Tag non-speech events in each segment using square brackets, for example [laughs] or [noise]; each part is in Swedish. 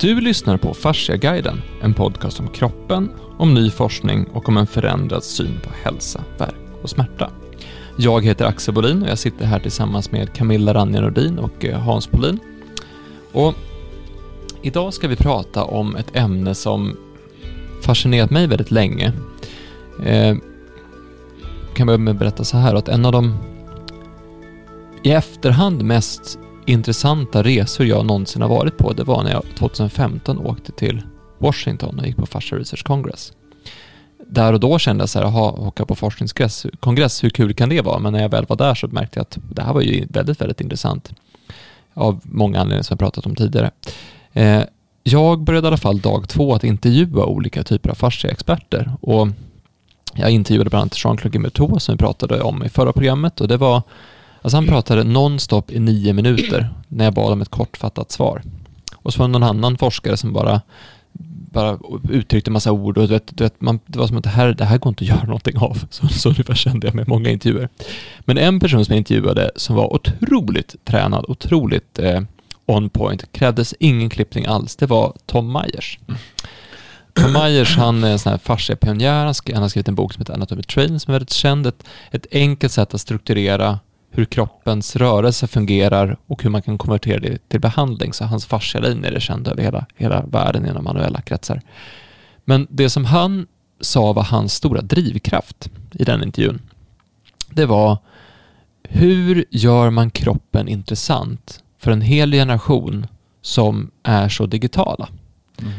Du lyssnar på Fasciaguiden, en podcast om kroppen, om ny forskning och om en förändrad syn på hälsa, värk och smärta. Jag heter Axel Bolin och jag sitter här tillsammans med Camilla Ranja Nordin och eh, Hans Bolin. Och idag ska vi prata om ett ämne som fascinerat mig väldigt länge. Eh, kan börja med att berätta så här att en av de i efterhand mest intressanta resor jag någonsin har varit på, det var när jag 2015 åkte till Washington och gick på Fascia Research Congress. Där och då kände jag så här, jaha, åka på forskningskongress, hur kul kan det vara? Men när jag väl var där så märkte jag att det här var ju väldigt, väldigt intressant. Av många anledningar som jag pratat om tidigare. Eh, jag började i alla fall dag två att intervjua olika typer av fasciaexperter och jag intervjuade bland annat Jean-Claude Guimbertot som vi pratade om i förra programmet och det var Alltså han pratade nonstop i nio minuter när jag bad om ett kortfattat svar. Och så var det någon annan forskare som bara, bara uttryckte massa ord och du vet, du vet, man, det var som att det här, det här går inte att göra någonting av. [laughs] Så, så ungefär kände jag med många intervjuer. Men en person som jag intervjuade som var otroligt tränad, otroligt eh, on point, krävdes ingen klippning alls, det var Tom Myers. Tom Myers, han är en sån här fasciapionjär, han, han har skrivit en bok som heter Anatomy Train som är väldigt känd. Ett, ett enkelt sätt att strukturera hur kroppens rörelse fungerar och hur man kan konvertera det till behandling. Så hans fascialinjer är kända över hela, hela världen inom manuella kretsar. Men det som han sa var hans stora drivkraft i den intervjun, det var hur gör man kroppen intressant för en hel generation som är så digitala? Mm.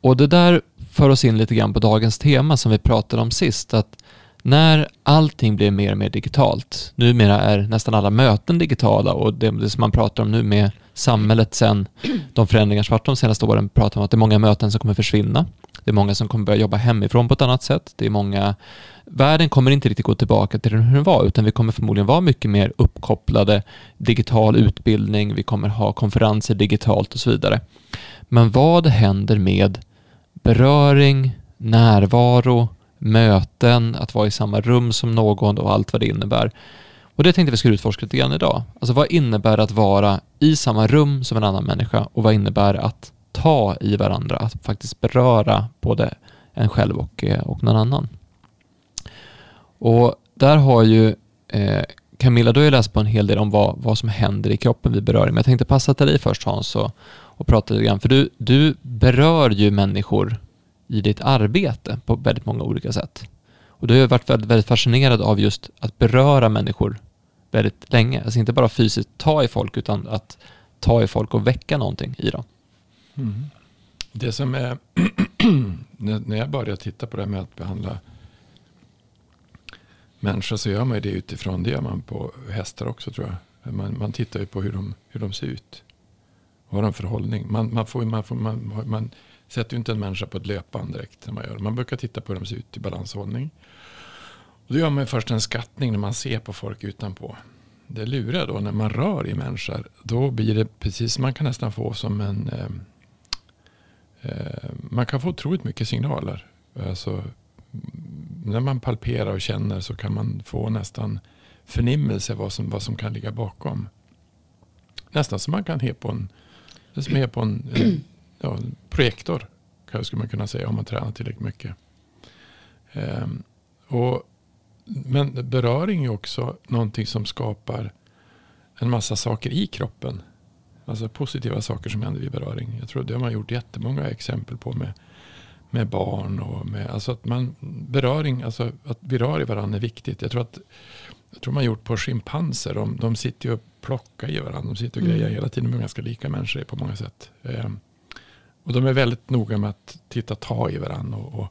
Och det där för oss in lite grann på dagens tema som vi pratade om sist, att när allting blir mer och mer digitalt, numera är nästan alla möten digitala och det, det som man pratar om nu med samhället sen [clears throat] de förändringar som varit de senaste åren pratar om att det är många möten som kommer försvinna. Det är många som kommer börja jobba hemifrån på ett annat sätt. Det är många, världen kommer inte riktigt gå tillbaka till hur den var utan vi kommer förmodligen vara mycket mer uppkopplade, digital utbildning, vi kommer ha konferenser digitalt och så vidare. Men vad händer med beröring, närvaro, möten, att vara i samma rum som någon och allt vad det innebär. Och det tänkte vi skulle utforska lite grann idag. Alltså vad innebär att vara i samma rum som en annan människa och vad innebär att ta i varandra, att faktiskt beröra både en själv och, eh, och någon annan. Och där har ju eh, Camilla, du har ju läst på en hel del om vad, vad som händer i kroppen vid beröring, men jag tänkte passa till dig först Hans och, och prata lite grann, för du, du berör ju människor i ditt arbete på väldigt många olika sätt. Och du har varit väldigt, väldigt fascinerad av just att beröra människor väldigt länge. Alltså inte bara fysiskt ta i folk utan att ta i folk och väcka någonting i dem. Mm. Det som är, [clears throat] när jag började titta på det här med att behandla människor så gör man ju det utifrån, det gör man på hästar också tror jag. Man, man tittar ju på hur de, hur de ser ut. Vad har de för hållning? Man, man, får, man, får, man, man sätter ju inte en människa på ett löpband direkt. När man, gör. man brukar titta på hur de ser ut i balanshållning. Och då gör man först en skattning när man ser på folk utanpå. Det luriga då när man rör i människor. Då blir det precis, man kan nästan få som en... Eh, eh, man kan få otroligt mycket signaler. Alltså, när man palperar och känner så kan man få nästan förnimmelse vad som, vad som kan ligga bakom. Nästan som man kan he på en, som he på en, en ja, projektor. Skulle man kunna säga om man tränar tillräckligt mycket. Um, och, men beröring är också någonting som skapar en massa saker i kroppen. Alltså positiva saker som händer vid beröring. Jag tror det har man gjort jättemånga exempel på med, med barn. Och med, alltså att man, beröring, alltså att vi rör i varandra är viktigt. Jag tror att jag tror man gjort på schimpanser. De, de sitter ju och plockar i varandra. De sitter och grejer mm. hela tiden. De är ganska lika människor på många sätt. Um, och de är väldigt noga med att titta, ta i varandra och,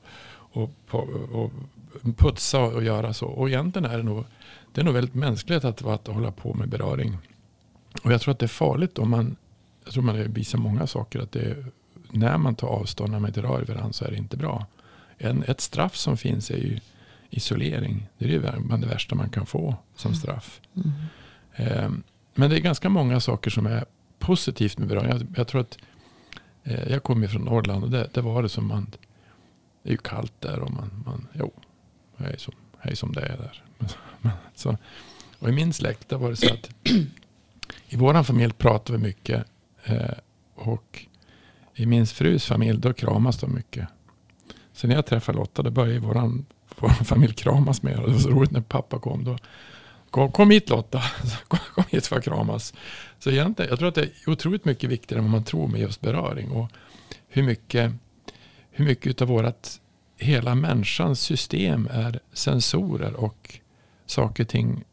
och, och, och putsa och göra så. Och egentligen är det nog, det är nog väldigt mänskligt att, att hålla på med beröring. Och jag tror att det är farligt om man, jag tror man visar många saker, att det när man tar avstånd, när man inte rör i varandra så är det inte bra. En, ett straff som finns är ju isolering. Det är ju det värsta man kan få som mm. straff. Mm. Mm. men det är ganska många saker som är positivt med beröring. Jag, jag tror att Eh, jag kommer från Norrland och det, det, var det som man... Det är ju kallt där och man... man jo, hej som, hej som det är där. så, och i min släkt där var det så att i vår familj pratade vi mycket. Eh, och i min frus familj, då kramas de mycket. Så när jag träffade Lotta, då började vår familj kramas mer. Det var så roligt när pappa kom. Då, kom, kom hit Lotta, [laughs] kom, hit för att kramas. Så egentligen, jag tror att det är otroligt mycket viktigare än vad man tror med just beröring. Och hur mycket, hur mycket av vårt, hela människans system är sensorer och saker och ting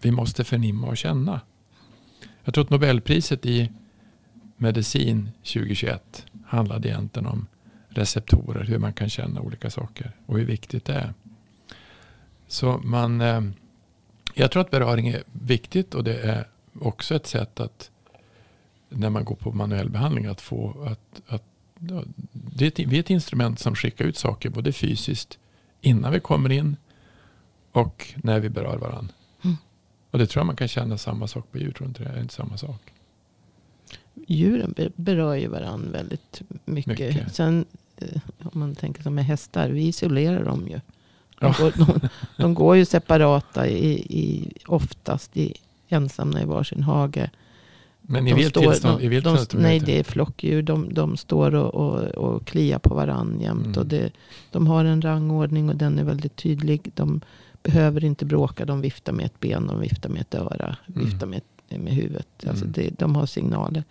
vi måste förnimma och känna. Jag tror att Nobelpriset i medicin 2021 handlade egentligen om receptorer, hur man kan känna olika saker och hur viktigt det är. Så man, eh, jag tror att beröring är viktigt och det är också ett sätt att när man går på manuell behandling att få att, att det är ett, vi är ett instrument som skickar ut saker både fysiskt innan vi kommer in och när vi berör varandra. Mm. Och det tror jag man kan känna samma sak på djur. Tror inte det är inte samma sak. Djuren berör ju varandra väldigt mycket. mycket. Sen eh, om man tänker som med hästar. Vi isolerar dem ju. De, går, de, de går ju separata i, i, oftast i, ensamma i varsin hage. Men i vilt tillstånd? De, de, de, nej, det är flockdjur. De, de står och, och, och kliar på varandra jämt. Mm. Och det, de har en rangordning och den är väldigt tydlig. De behöver inte bråka. De viftar med ett ben, de viftar med ett öra, mm. viftar med, med huvudet. Alltså mm. det, de har signaler.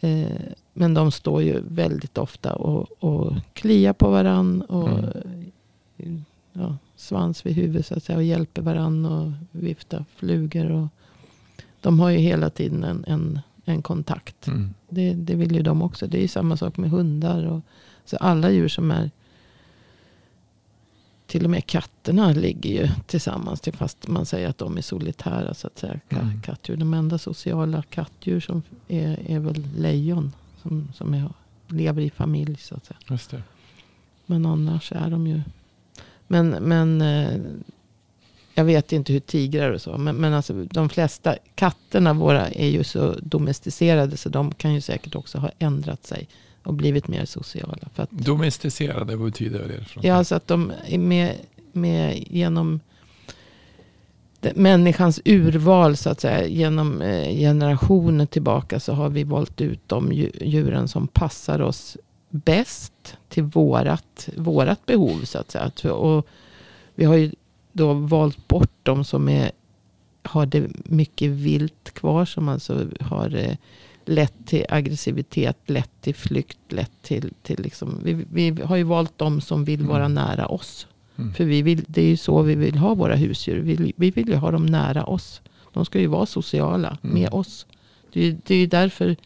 Eh, men de står ju väldigt ofta och, och kliar på varandra. Och, mm. Ja, svans vid huvudet så att säga. Och hjälper varandra och viftar flugor. Och, de har ju hela tiden en, en, en kontakt. Mm. Det, det vill ju de också. Det är ju samma sak med hundar. Och, så alla djur som är till och med katterna ligger ju tillsammans. Fast man säger att de är solitära. så att säga. Mm. Kattdjur. De enda sociala kattdjur som är, är väl lejon. Som, som är, lever i familj så att säga. Men annars är de ju. Men, men eh, jag vet inte hur tigrar och så. Men, men alltså, de flesta katterna våra är ju så domesticerade. Så de kan ju säkert också ha ändrat sig och blivit mer sociala. För att, Domesticerade, vad betyder det? Ja, alltså att de är med, med genom människans urval så att säga. Genom eh, generationer tillbaka så har vi valt ut de djuren som passar oss bäst till vårat, vårat behov så att säga. Och vi har ju då valt bort de som är, har det mycket vilt kvar. Som alltså har eh, lätt till aggressivitet, lätt till flykt, lätt till, till liksom, vi, vi har ju valt de som vill vara mm. nära oss. Mm. För vi vill, det är ju så vi vill ha våra husdjur. Vi, vi vill ju ha dem nära oss. De ska ju vara sociala mm. med oss. Det är, det är ju därför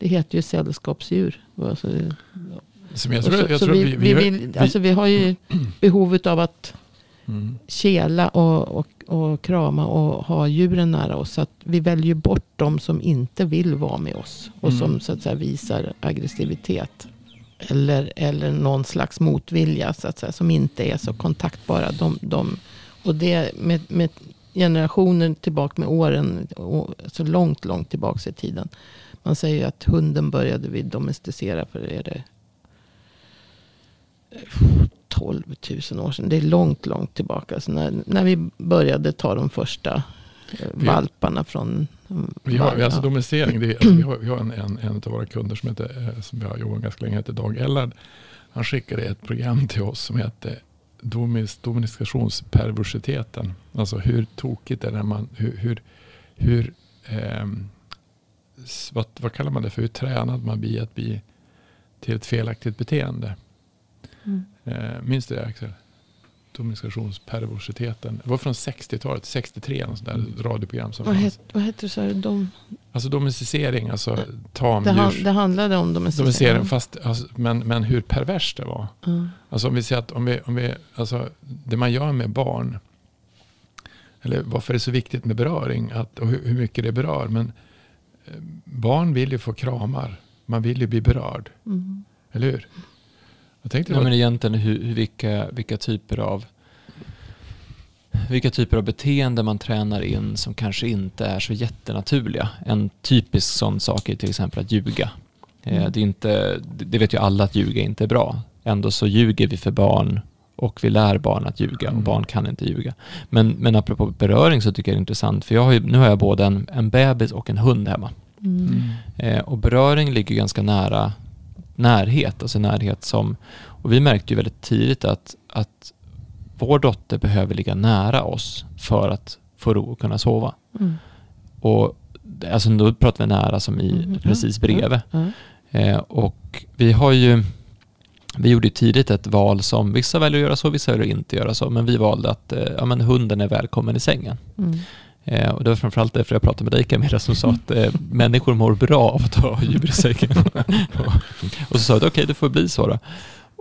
det heter ju sällskapsdjur. Alltså, Som jag tror, så, jag tror vi, vi, vi, vill, alltså vi har ju [clears throat] behovet av att mm. kela och, och, och krama och ha djuren nära oss. Så att vi väljer bort de som inte vill vara med oss. Och mm. som så att säga visar aggressivitet. Eller, eller någon slags motvilja så att säga, som inte är så kontaktbara. De, de, och det med, med generationer tillbaka med åren, så långt, långt tillbaka i tiden. Man säger att hunden började vi domesticera för är det 12 000 år sedan. Det är långt, långt tillbaka. Alltså när, när vi började ta de första eh, valparna från vi har, vi alltså domesticering, det är, alltså vi har, vi har en, en, en av våra kunder som, heter, eh, som vi har jobbat ganska länge, heter Dag Ellard. Han skickade ett program till oss som heter domis, domestikationsperversiteten. Alltså hur tokigt är det när man, hur, hur, hur eh, vad, vad kallar man det för, hur tränad man blir att bli till ett felaktigt beteende. Mm. Eh, minns du det Axel? Domestikationsperversiteten. Det var från 60-talet, 63, en sån där mm. radioprogram som vad fanns. Het, vad heter det? Så Dom... Alltså domesticering, alltså tamdjurs... Det, han, det handlade om domesticering. domesticering fast, alltså, men, men hur perverst det var. Mm. Alltså om vi säger att om vi, om vi, alltså, det man gör med barn, eller varför det är så viktigt med beröring att, och hur, hur mycket det berör. Men barn vill ju få kramar. Man vill ju bli berörd. Mm. Eller hur? Jag tänkte ja, men egentligen hur, vilka, vilka typer av vilka typer av beteende man tränar in som kanske inte är så jättenaturliga. En typisk sån sak är till exempel att ljuga. Eh, mm. Det, är inte, det vet ju alla att ljuga inte är bra. Ändå så ljuger vi för barn och vi lär barn att ljuga och mm. barn kan inte ljuga. Men, men apropå beröring så tycker jag det är intressant för jag har ju, nu har jag både en, en bebis och en hund hemma. Mm. Eh, och beröring ligger ganska nära närhet, alltså närhet som, och vi märkte ju väldigt tidigt att, att vår dotter behöver ligga nära oss för att få ro och kunna sova. Mm. Och alltså då pratar vi nära som i Mm. precis Mm. bredvid. Mm. Eh, och vi har ju, vi gjorde tidigt ett val som vissa väljer att göra så, vissa väljer att inte göra så, men vi valde att eh, ja, men hunden är välkommen i sängen. Mm. Eh, och det var framförallt därför jag pratade med dig Camilla som sa att eh, [laughs] människor mår bra av att ha djur i sängen. [laughs] och, och så sa jag, okej det får bli så då.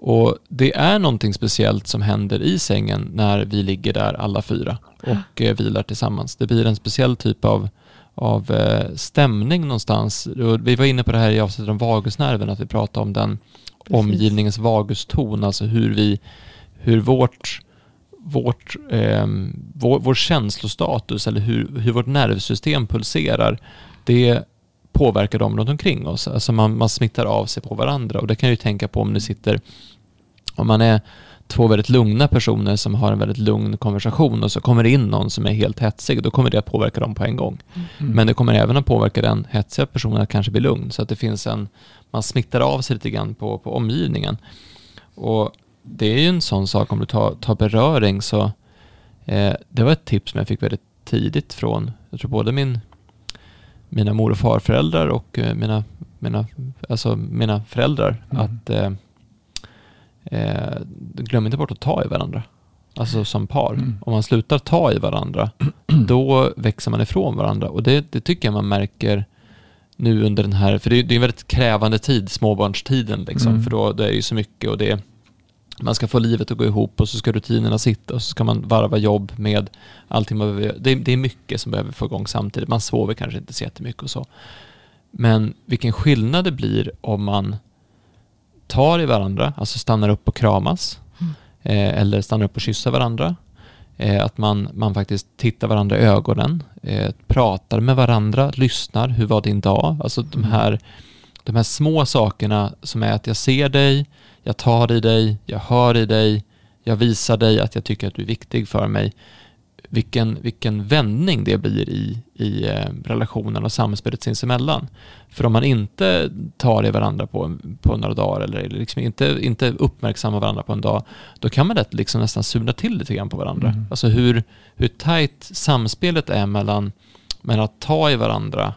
Och det är någonting speciellt som händer i sängen när vi ligger där alla fyra och eh, vilar tillsammans. Det blir en speciell typ av, av eh, stämning någonstans. Vi var inne på det här i avsnittet om vagusnerven, att vi pratade om den Precis. omgivningens vaguston, alltså hur vi, hur vårt, vårt, ehm, vår, vår känslostatus eller hur, hur vårt nervsystem pulserar, det påverkar dem runt omkring oss. Alltså man, man smittar av sig på varandra och det kan jag ju tänka på om det sitter, om man är två väldigt lugna personer som har en väldigt lugn konversation och så kommer det in någon som är helt hetsig, då kommer det att påverka dem på en gång. Mm. Men det kommer även att påverka den hetsiga personen att kanske bli lugn. Så att det finns en, man smittar av sig lite grann på, på omgivningen. Och det är ju en sån sak om du tar, tar beröring så eh, det var ett tips som jag fick väldigt tidigt från, jag tror både min, mina mor och farföräldrar och eh, mina, mina, alltså mina föräldrar Mm. att eh, eh, glöm inte bort att ta i varandra. Alltså som par. Mm. Om man slutar ta i varandra, [clears throat] då växer man ifrån varandra. Och det, det tycker jag man märker nu under den här, för det är, det är en väldigt krävande tid, småbarnstiden liksom, Mm. för då det är ju så mycket och det man ska få livet att gå ihop och så ska rutinerna sitta och så ska man varva jobb med allting man behöver det, det är mycket som behöver få igång samtidigt. Man sover kanske inte så jättemycket och så. Men vilken skillnad det blir om man tar i varandra, alltså stannar upp och kramas, Mm. eh, eller stannar upp och kysser varandra. Eh, att man, man faktiskt tittar varandra i ögonen, eh, pratar med varandra, lyssnar, hur var din dag? Alltså de Mm. här, de här små sakerna som är att jag ser dig, jag tar i dig, jag hör i dig, jag visar dig att jag tycker att du är viktig för mig. Vilken, vilken vändning det blir i, i eh, relationen och samspelet sinsemellan. För om man inte tar i varandra på, på några dagar eller liksom inte, inte uppmärksammar varandra på en dag, då kan man lätt liksom nästan sura till lite grann på varandra. Mm. Alltså hur, hur tajt samspelet är mellan, mellan att ta i varandra,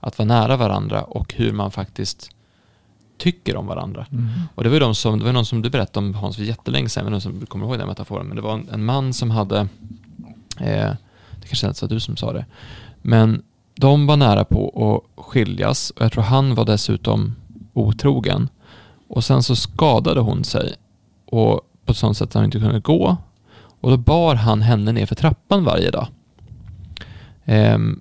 att vara nära varandra och hur man faktiskt tycker om varandra. Mm. Och det var ju de som, det var någon som du berättade om Hans för jättelänge sedan, jag vet inte om du kommer ihåg den metaforen, men det var en, en man som hade, eh, det kanske inte var du som sa det, men de var nära på att skiljas och jag tror han var dessutom otrogen. Och sen så skadade hon sig och på ett sånt sätt att han inte kunde gå. Och då bar han henne ner för trappan varje dag. Ehm,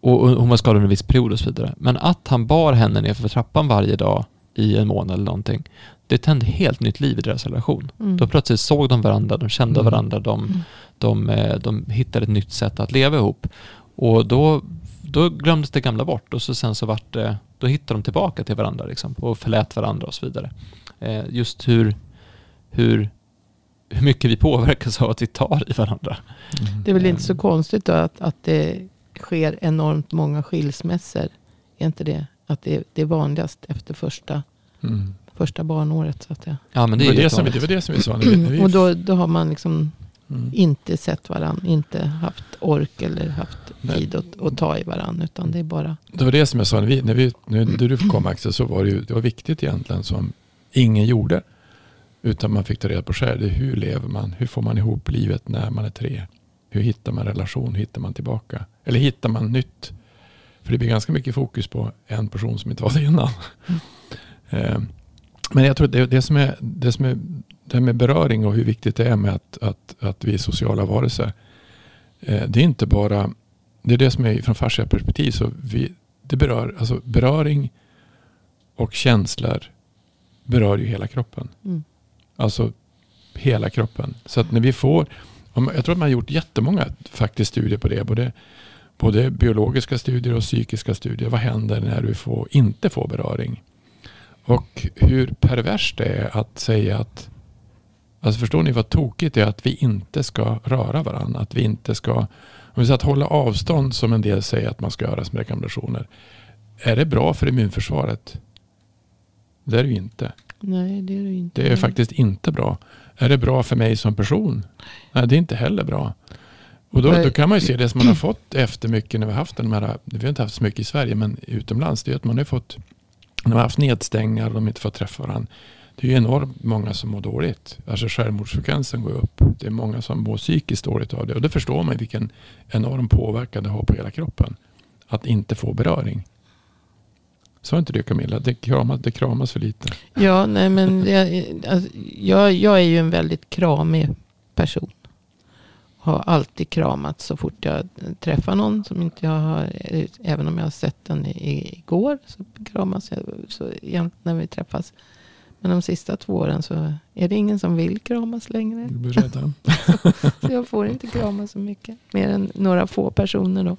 och och hon var skadad under en viss period och så vidare. Men att han bar henne ner för trappan varje dag i en månad eller någonting, det tände helt nytt liv i deras relation. Mm. Då plötsligt såg de varandra, de kände Mm. varandra, de, Mm. de, eh, de hittade ett nytt sätt att leva ihop. Och då, då glömdes det gamla bort och så sen så vart det, då hittade de tillbaka till varandra liksom, och förlät varandra och så vidare. Eh, just hur, hur, hur mycket vi påverkas av att vi tar i varandra. Mm. Det är väl inte så Ehm. konstigt då att, att det sker enormt många skilsmässor. Är inte det? Att det, det är vanligast efter första, Mm. Första barnåret. Så att säga. Ja, men det Det, är var det, som, det var det som vi sa. Och då, då har man liksom mm. inte sett varandra, inte haft ork eller haft tid att, att ta i varandra. Utan det är bara... Det var det som jag sa när, vi, när, vi, när du kom Axel så var det ju det var viktigt egentligen som ingen gjorde. Utan man fick ta reda på själv. Det hur lever man? Hur får man ihop livet när man är tre? Hur hittar man relation? Hur hittar man tillbaka? Eller hittar man nytt? För det blir ganska mycket fokus på en person som inte var det innan. Eh, Men jag tror att det, det, som är, det som är det här med beröring och hur viktigt det är med att, att, att vi är sociala varelser. Eh, Det är inte bara, det är det som är från fascia perspektiv. Så vi, det berör, alltså beröring och känslor berör ju hela kroppen. Mm. Alltså hela kroppen. Så att när vi får, jag tror att man har gjort jättemånga faktiskt studier på det. Både, både biologiska studier och psykiska studier. Vad händer när du får, inte får beröring? Och hur perverst det är att säga att Alltså förstår ni vad tokigt det är att vi inte ska röra varandra? Att vi inte ska, om vi säger att hålla avstånd som en del säger att man ska göra som rekommendationer. Är det bra för immunförsvaret? Det är det ju inte. Nej, det är det inte. Det är faktiskt inte bra. Är det bra för mig som person? Nej, det är inte heller bra. Och då, då kan man ju se det som man har fått efter mycket när vi har haft den här, vi har inte haft så mycket i Sverige, men utomlands, det är att man har fått, när man har haft nedstängningar och de inte får träffa varandra, det är ju enormt många som mår dåligt. Alltså självmordsfrekvensen går upp. Det är många som mår psykiskt dåligt av det. Och det förstår man vilken enorm påverkan det har på hela kroppen. Att inte få beröring. Sa inte du Camilla? Det kramas, det kramas för lite. Ja, nej men jag, alltså, jag, jag är ju en väldigt kramig person. Har alltid kramat så fort jag träffar någon som inte jag har. Även om jag har sett den igår så kramas jag så jämt när vi träffas. Men de sista två åren så är det ingen som vill kramas längre. Du blir rädd. [laughs] så jag får inte kramas så mycket. Mer än några få personer då.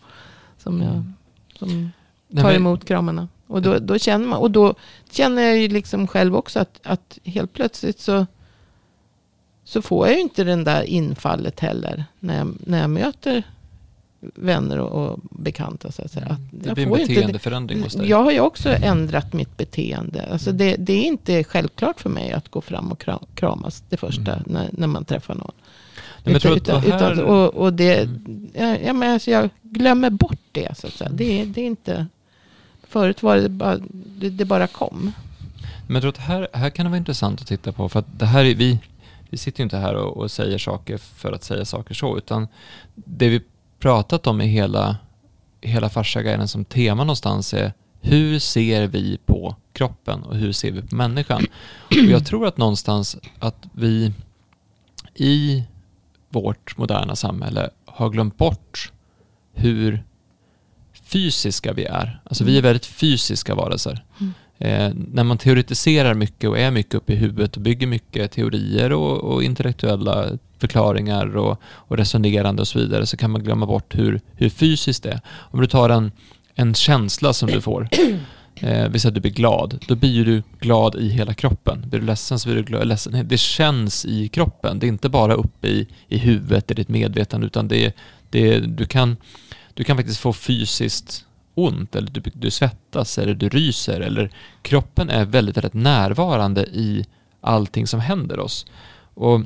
Som, jag, som tar emot kramarna. Och då, då, känner man, och då känner jag ju liksom själv också att, att helt plötsligt så, så får jag ju inte den där infallet heller. När jag, när jag möter vänner och, och bekanta. Så att säga. Att det blir en beteendeförändring hos dig. Jag har ju också ändrat mitt beteende. Alltså det, det, är inte självklart för mig att gå fram och kramas det första mm. när, när man träffar någon. Nej, utan, utan, här... utan, och, och det, mm. jag, jag, men alltså jag glömmer bort det. Så att säga. Det, det är inte... Förut var det bara, det, det bara kom. Men jag tror att här, här kan det vara intressant att titta på. För att det här är, vi, vi sitter ju inte här och, och säger saker för att säga saker så. Utan det vi pratat om i hela, hela fasciaguiden som tema någonstans är hur ser vi på kroppen och hur ser vi på människan? Och jag tror att någonstans att vi i vårt moderna samhälle har glömt bort hur fysiska vi är. Alltså vi är väldigt fysiska varelser. Mm. Eh, när man teoretiserar mycket och är mycket uppe i huvudet och bygger mycket teorier och, och intellektuella förklaringar och, och, resonerande och så vidare så kan man glömma bort hur, hur fysiskt det är. Om du tar en, en känsla som du får, [clears throat] eh, vi säger att du blir glad, då blir du glad i hela kroppen. Blir du ledsen så blir du glad, ledsen. Det känns i kroppen, det är inte bara uppe i, i huvudet, i ditt medvetande, utan det, det, du, kan, du kan faktiskt få fysiskt ont eller du, du svettas eller du ryser eller kroppen är väldigt, väldigt närvarande i allting som händer oss. Och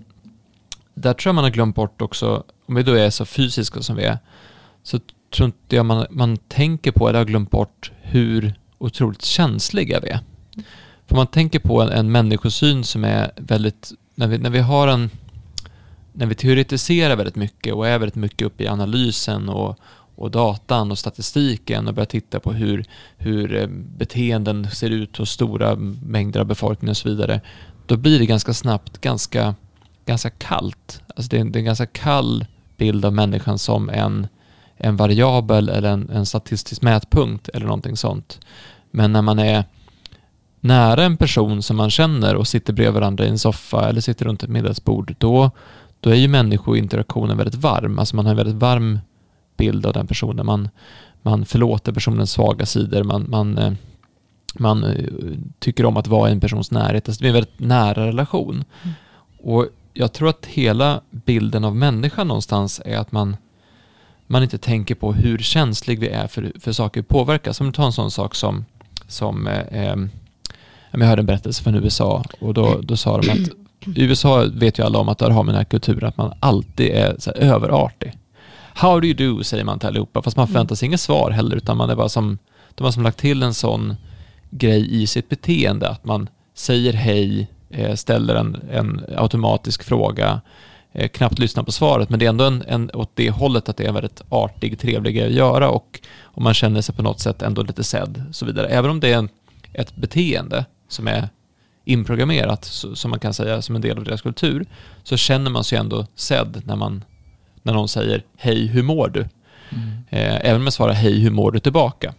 där tror jag man har glömt bort också, om vi då är så fysiska som vi är, så tror inte jag man, man tänker på eller har glömt bort hur otroligt känsliga vi är. För man tänker på en, en människosyn som är väldigt, när vi, när vi har en, när vi teoretiserar väldigt mycket och är väldigt mycket uppe i analysen och, och datan och statistiken och börja titta på hur, hur eh, beteenden ser ut hos stora mängder av befolkningen och så vidare, då blir det ganska snabbt ganska, ganska kallt. Alltså det är, en, det är en ganska kall bild av människan som en, en variabel eller en, en statistisk mätpunkt eller någonting sånt. Men när man är nära en person som man känner och sitter bredvid varandra i en soffa eller sitter runt ett middagsbord, då, då är ju människointeraktionen väldigt varm. Alltså man har en väldigt varm bild av den personen. Man, man förlåter personens svaga sidor. Man, man, eh, man eh, tycker om att vara i en persons närhet. Alltså det är en väldigt nära relation. Mm. Och jag tror att hela bilden av människan någonstans är att man, man inte tänker på hur känslig vi är för, för saker vi påverkas. Om du tar en sån sak som, som eh, eh jag hörde en berättelse från USA och då, då sa de att [clears throat] i USA vet ju alla om att där har man den här kulturen att man alltid är överartig. How do you do, säger man till allihopa, fast man mm. förväntar sig inget svar heller, utan man är bara som, de har som lagt till en sån grej i sitt beteende, att man säger hej, eh, ställer en, en automatisk fråga, eh, knappt lyssnar på svaret, men det är ändå en, en, åt det hållet att det är en väldigt artig, trevlig grej att göra och, och man känner sig på något sätt ändå lite sedd, så vidare. Även om det är en, ett beteende som är inprogrammerat, som man kan säga, som en del av deras kultur, så känner man sig ändå sedd när man när någon säger hej, hur mår du? Mm. Eh, även om jag svarar hej, hur mår du tillbaka?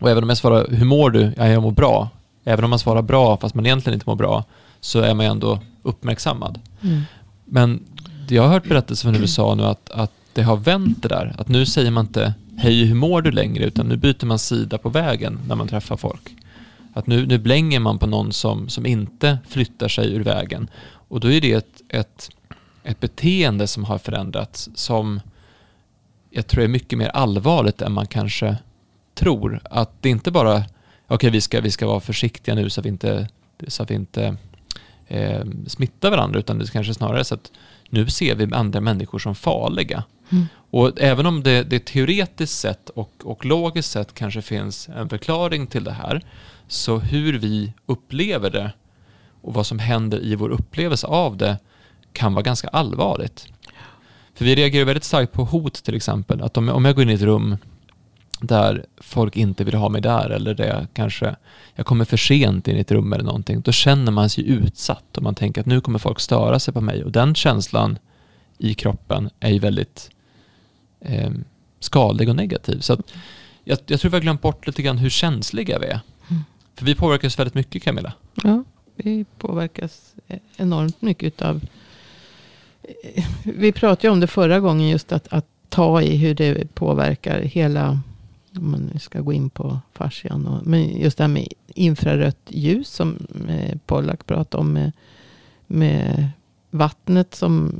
Och även om jag svarar hur mår du? Ja, jag mår bra. Även om man svarar bra fast man egentligen inte mår bra så är man ändå uppmärksammad. Mm. Men jag har hört berättelser från USA nu att, att det har vänt det där. Att nu säger man inte hej hur mår du längre utan nu byter man sida på vägen när man träffar folk. Att nu, nu blänger man på någon som, som inte flyttar sig ur vägen. Och då är det ett, ett ett beteende som har förändrats som jag tror är mycket mer allvarligt än man kanske tror. Att det inte bara, okej okay, vi, ska, vi ska vara försiktiga nu så att vi inte så att vi inte eh, smittar varandra utan det är kanske snarare så att nu ser vi andra människor som farliga. Mm. Och även om det, det teoretiskt sett och, och logiskt sett kanske finns en förklaring till det här, så hur vi upplever det och vad som händer i vår upplevelse av det kan vara ganska allvarligt. För vi reagerar väldigt starkt på hot till exempel. Att om, om jag går in i ett rum där folk inte vill ha mig där eller det kanske jag kommer för sent in i ett rum eller någonting, då känner man sig utsatt och man tänker att nu kommer folk störa sig på mig och den känslan i kroppen är ju väldigt eh, skadlig och negativ. Så jag, jag, tror vi har glömt bort lite grann hur känsliga vi är. Mm. För vi påverkas väldigt mycket Camilla. Ja, vi påverkas enormt mycket av vi pratade ju om det förra gången just att, att ta i hur det påverkar hela om man ska gå in på fascian. Och, men just det här med infrarött ljus som eh, Pollack pratade om. Med, med vattnet som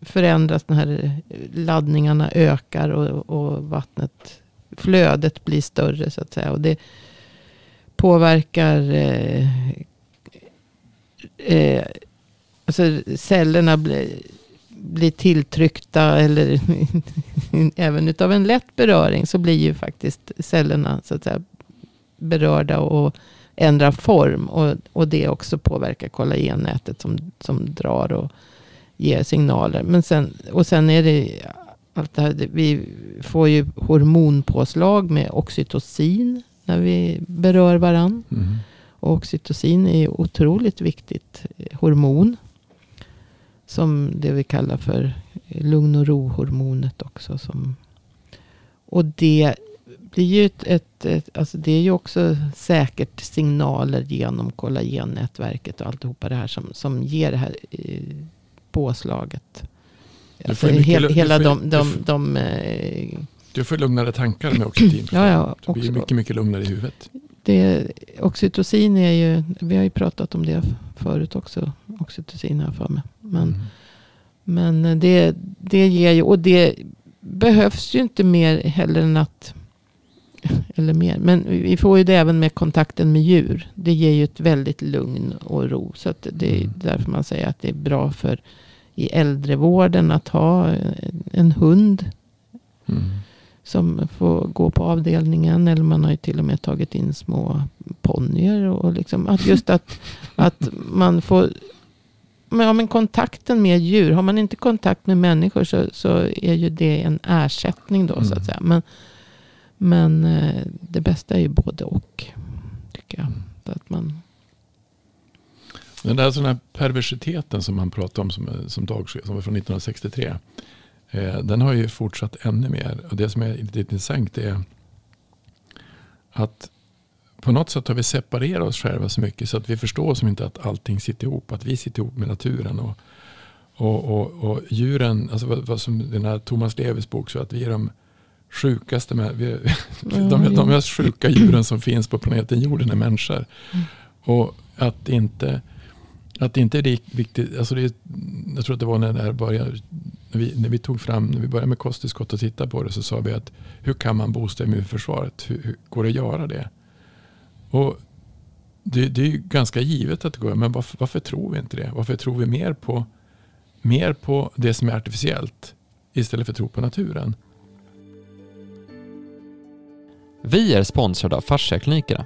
förändras. Den här laddningarna ökar och, och vattnet, flödet blir större så att säga. Och det påverkar eh, eh, alltså cellerna blir, blir tilltryckta eller [laughs] även utav en lätt beröring så blir ju faktiskt cellerna så att säga berörda och ändrar form. Och, och det också påverkar kollagennätet som, som drar och ger signaler. Men sen, och sen är det allt det här, vi får ju hormonpåslag med oxytocin när vi berör varann. Mm. Och oxytocin är otroligt viktigt hormon. Som det vi kallar för lugn och ro-hormonet också. Som, och det blir ju ett, ett, ett, alltså det är ju också säkert signaler genom kollagennätverket och alltihopa det här som, som ger det här eh, påslaget. Alltså hel, hela får, de, de, de, de eh, du får lugnare tankar med oxytin. ja, ja, du blir mycket, mycket lugnare i huvudet. Det, oxytocin är ju, vi har ju pratat om det förut också. Oxytocin har jag för mig. Men, mm. men det, det ger ju, och det behövs ju inte mer heller än att, [laughs] eller mer, men vi får ju det även med kontakten med djur. Det ger ju ett väldigt lugn och ro. Så det är mm. därför man säger att det är bra för i äldrevården att ha en hund. Mm som får gå på avdelningen. Eller man har ju till och med tagit in små ponnyer. Och liksom, att just att, [laughs] att man får men, ja, men kontakten med djur. Har man inte kontakt med människor så, så är ju det en ersättning då. Mm. så att mm. säga. Men, men eh, det bästa är ju både och. Tycker jag. Så att man... Den där sån här perversiteten som man pratar om som, som, dag, som är från 1963. Eh, den har ju fortsatt ännu mer. Och det som är lite intressant är att på något sätt har vi separerat oss själva så mycket så att vi förstår som inte att allting sitter ihop. Att vi sitter ihop med naturen. Och, och, och, och djuren, alltså vad, vad som den här Thomas Levis bok, så att vi är de sjukaste, med, vi, mm. de, de mest sjuka djuren som finns på planeten jorden är människor. Mm. Och att inte, att inte är viktigt, alltså det, jag tror att det var när det här började, när vi, när vi tog fram, när vi började med kosttillskott och tittade på det så sa vi att hur kan man boosta immunförsvaret? Hur, hur går det att göra det? Och det, det är ju ganska givet att det går, men varför, varför, tror vi inte det? Varför tror vi mer på, mer på det som är artificiellt istället för att tro på naturen? Vi är sponsrade av Fasciaklinikerna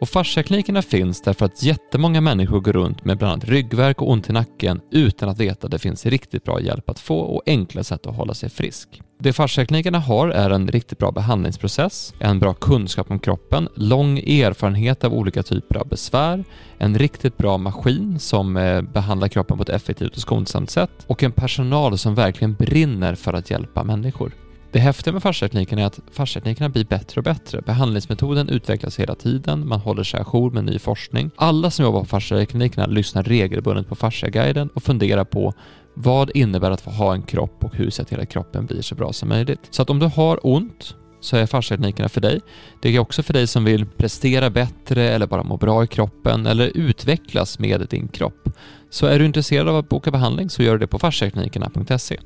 och fasciaklinikerna finns därför att jättemånga människor går runt med bland annat ryggvärk och ont i nacken utan att veta att det finns riktigt bra hjälp att få och enkla sätt att hålla sig frisk. Det fasciaklinikerna har är en riktigt bra behandlingsprocess, en bra kunskap om kroppen, lång erfarenhet av olika typer av besvär, en riktigt bra maskin som eh, behandlar kroppen på ett effektivt och skonsamt sätt och en personal som verkligen brinner för att hjälpa människor. Det häftiga med fasciatekniken är att fasciateknikerna blir bättre och bättre. Behandlingsmetoden utvecklas hela tiden, man håller sig ajour med ny forskning. Alla som jobbar på fasciateknikerna lyssnar regelbundet på Fasciaguiden och funderar på vad innebär att få ha en kropp och hur ser till att kroppen blir så bra som möjligt. Så att om du har ont så är fasciateknikerna för dig. Det är också för dig som vill prestera bättre eller bara må bra i kroppen eller utvecklas med din kropp. Så är du intresserad av att boka behandling så gör du det på fasciateknikerna.se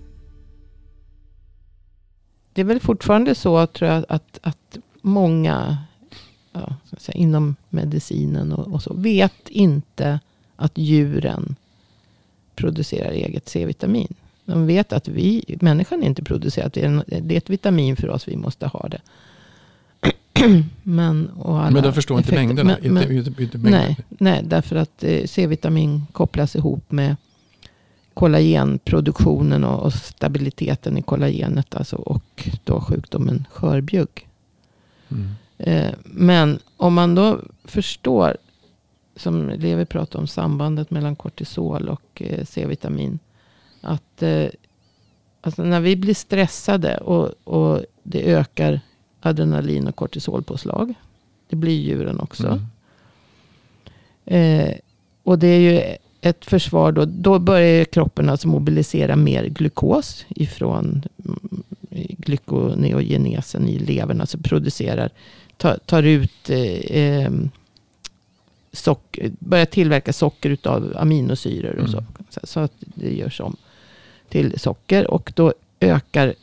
det är väl fortfarande så tror jag, att, att många ja, säga, inom medicinen och, och, så vet inte att djuren producerar eget C-vitamin. De vet att vi, människan inte producerar det. Det är ett vitamin för oss, vi måste ha det. [clears throat] men, men de förstår effekter. inte mängderna? Men, men, inte, inte mängderna. Nej, nej, därför att eh, C-vitamin kopplas ihop med kollagenproduktionen och, och, stabiliteten i kollagenet. Alltså, och då sjukdomen skörbjugg. Mm. Eh, men om man då förstår, som Levi pratade om, sambandet mellan kortisol och eh, C-vitamin. Att eh, alltså när vi blir stressade och, och det ökar adrenalin och kortisolpåslag. Det blir djuren också. Mm. Och det är ju ett försvar då. Då börjar kroppen alltså mobilisera mer glukos ifrån mm, glykoneogenesen i levern. Alltså producerar, tar, tar ut eh, eh, socker, börjar tillverka socker utav aminosyror och mm. så. Så att det görs om till socker. Och då ökar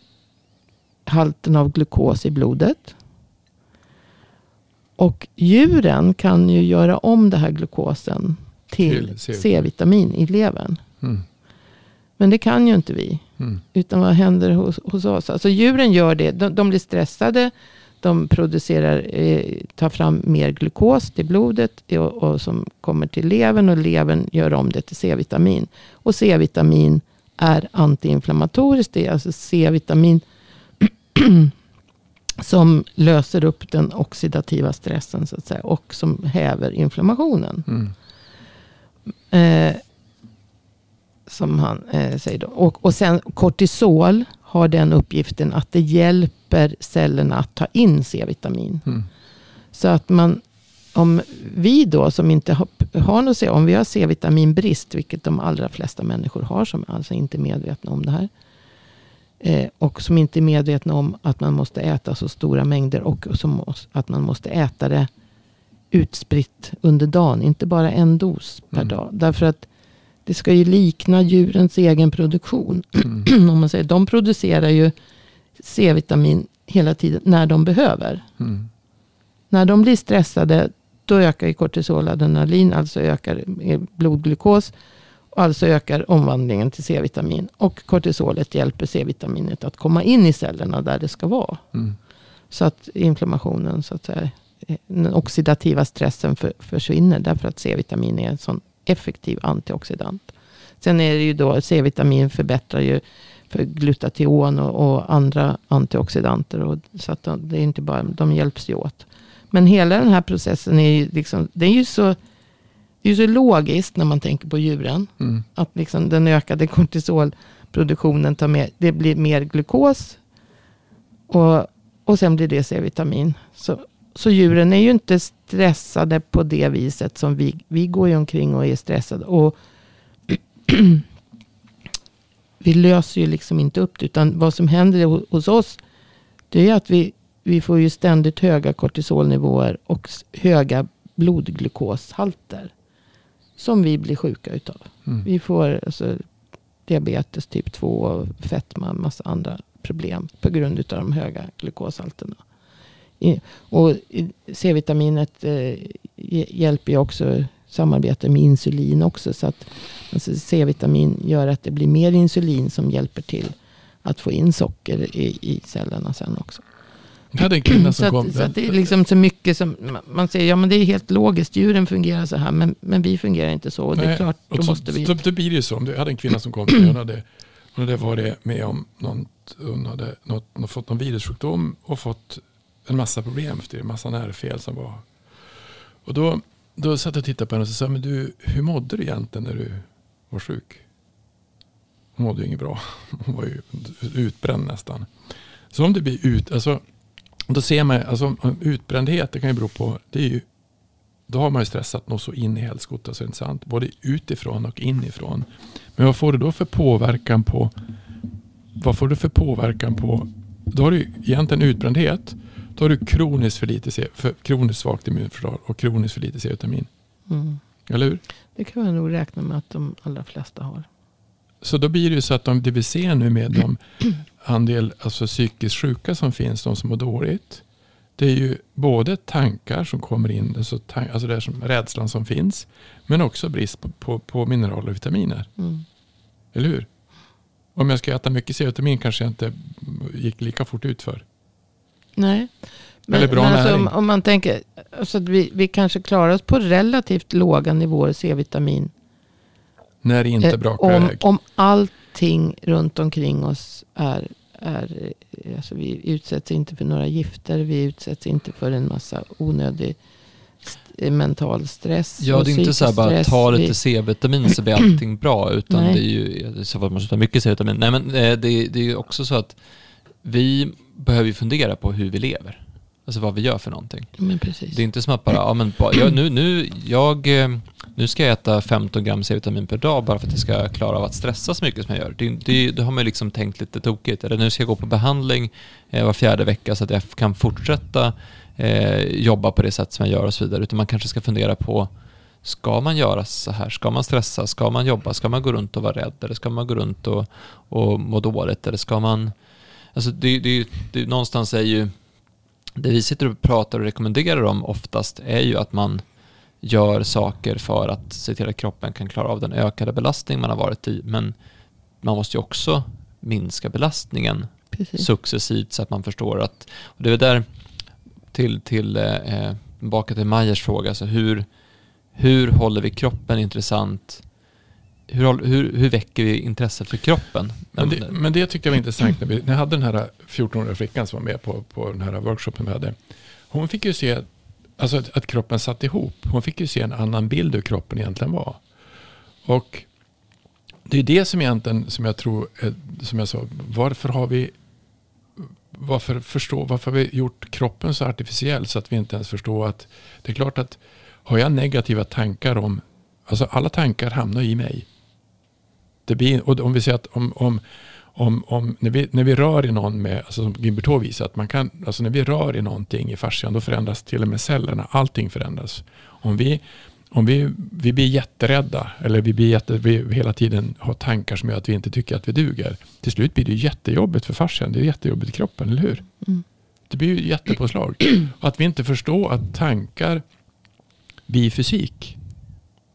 halten av glukos i blodet. Och djuren kan ju göra om det här glukosen till C-vitamin i levern. Mm. Men det kan ju inte vi. Mm. Utan vad händer hos, hos oss? Alltså djuren gör det. De, de blir stressade. De producerar, eh, tar fram mer glukos till blodet. Och, och, som kommer till levern. Och levern gör om det till C-vitamin. Och C-vitamin är antiinflammatoriskt. Det är alltså C-vitamin [clears throat] som löser upp den oxidativa stressen så att säga. Och som häver inflammationen. Mm. Eh, som han eh, säger då. Och, och sen kortisol har den uppgiften att det hjälper cellerna att ta in C-vitamin. Mm. Så att man, om vi då som inte har, har något C, om vi har C-vitaminbrist, vilket de allra flesta människor har, som alltså inte är medvetna om det här. Eh, och som inte är medvetna om att man måste äta så stora mängder och som, att man måste äta det utspritt under dagen. Inte bara en dos per mm. dag. Därför att det ska ju likna djurens egen produktion. Mm. [clears throat] Om man säger, de producerar ju C-vitamin hela tiden när de behöver. Mm. När de blir stressade, då ökar ju kortisol, adrenalin, alltså ökar blodglukos. Alltså ökar omvandlingen till C-vitamin. Och kortisolet hjälper C-vitaminet att komma in i cellerna där det ska vara. Mm. Så att inflammationen, så att säga, den oxidativa stressen för, försvinner. Därför att C-vitamin är en sån effektiv antioxidant. Sen är det ju då C-vitamin förbättrar ju för glutation och, och andra antioxidanter. Och, så att de, det är inte bara, de hjälps ju åt. Men hela den här processen är ju, liksom, det är ju så, det är så logiskt när man tänker på djuren. Mm. Att liksom den ökade kortisolproduktionen tar med, det blir mer glukos. Och, och sen blir det C-vitamin. Så, så djuren är ju inte stressade på det viset som vi. Vi går ju omkring och är stressade. Och [clears throat] vi löser ju liksom inte upp det. Utan vad som händer hos oss. Det är att vi, vi får ju ständigt höga kortisolnivåer. Och höga blodglukoshalter. Som vi blir sjuka utav. Mm. Vi får alltså, diabetes typ 2, fetma, massa andra problem. På grund av de höga glukoshalterna. Och C-vitaminet eh, hjälper ju också samarbete med insulin också. Så att alltså C-vitamin gör att det blir mer insulin som hjälper till att få in socker i, i cellerna sen också. Jag hade en kvinna som så kom. Att, så att det är liksom så mycket som man säger, ja men det är helt logiskt, djuren fungerar så här, men, men vi fungerar inte så. Och det är klart, då så, måste vi... Då blir det ju så. Jag hade en kvinna som kom, hon hade, hon hade varit med om något, hon hade något, fått någon virussjukdom och fått en massa problem efter det. En massa nervfel som var. Och då, då satt jag och tittade på henne och sa, men du, hur mådde du egentligen när du var sjuk? Hon mådde ju inget bra. [laughs] Hon var ju utbränd nästan. Så om det blir ut, alltså, då ser man, alltså utbrändhet, det kan ju bero på, det är ju, då har man ju stressat något så in i helskotta så är inte sant. Både utifrån och inifrån. Men vad får du då för påverkan på, vad får du för påverkan på, då har du ju egentligen utbrändhet. Då har du kroniskt för lite C, för, kroniskt svagt immunförsvar och kroniskt för lite C-vitamin. Mm. Eller hur? Det kan man nog räkna med att de allra flesta har. Så då blir det ju så att de, det vi ser nu med de [clears throat] andel alltså psykiskt sjuka som finns, de som mår dåligt. Det är ju både tankar som kommer in, alltså, tank, alltså det som rädslan som finns. Men också brist på, på, på mineraler och vitaminer. Mm. Eller hur? Om jag ska äta mycket C-vitamin kanske jag inte gick lika fort ut för. Nej. Men, Eller bra men alltså, om, om man tänker alltså att vi, vi kanske klarar oss på relativt låga nivåer C-vitamin. När det inte Eh, brakar om, iväg. om allting runt omkring oss är, är eh, alltså vi utsätts inte för några gifter. Vi utsätts inte för en massa onödig st- mental stress. Ja, det är inte så här bara stress. ta lite C-vitamin så blir [clears throat] allting bra, utan Nej. det är ju i så fall måste ta mycket C-vitamin. Nej, men eh, det, är- det är ju också så att vi behöver ju fundera på hur vi lever. Alltså vad vi gör för någonting. Det är inte som att bara, ja men jag, nu, nu, jag, eh, nu ska jag äta 15 gram C-vitamin per dag bara för att jag ska klara av att stressa så mycket som jag gör. Det, det, det har man ju liksom tänkt lite tokigt. Eller nu ska jag gå på behandling eh, var fjärde vecka så att jag kan fortsätta eh, jobba på det sätt som jag gör och så vidare. Utan man kanske ska fundera på, ska man göra så här? Ska man stressa? Ska man jobba? Ska man gå runt och vara rädd? Eller ska man gå runt och, och må dåligt? Eller ska man... Alltså det, det, det, någonstans är ju det vi sitter och pratar och rekommenderar om oftast är ju att man gör saker för att se till att kroppen kan klara av den ökade belastning man har varit i. Men man måste ju också minska belastningen precis. successivt så att man förstår att, och det är där till, till eh, tillbaka till Majers fråga, alltså hur, hur håller vi kroppen intressant? Hur, hur, hur väcker vi intresse för kroppen? Men det, men det tyckte jag var intressant när, vi, när jag hade den här 14-åriga flickan som var med på, på den här workshopen vi hade. Hon fick ju se alltså att, att kroppen satt ihop. Hon fick ju se en annan bild hur kroppen egentligen var. Och det är det som egentligen, som jag tror, är, som jag sa, varför har vi varför, förstå, varför har vi gjort kroppen så artificiell så att vi inte ens förstår att det är klart att har jag negativa tankar om, alltså alla tankar hamnar i mig. Det blir, och om vi säger att om, om, om, om när, vi, när vi rör i någon med, alltså som Gimberto visar, att man kan, alltså när vi rör i någonting i fascian då förändras till och med cellerna, allting förändras. Om vi, om vi, vi blir jätterädda eller vi, blir jätte, vi hela tiden har tankar som gör att vi inte tycker att vi duger. Till slut blir det jättejobbigt för fascian, det är jättejobbigt i kroppen, eller hur? Mm. Det blir ju jättepåslag. Att vi inte förstår att tankar blir fysik.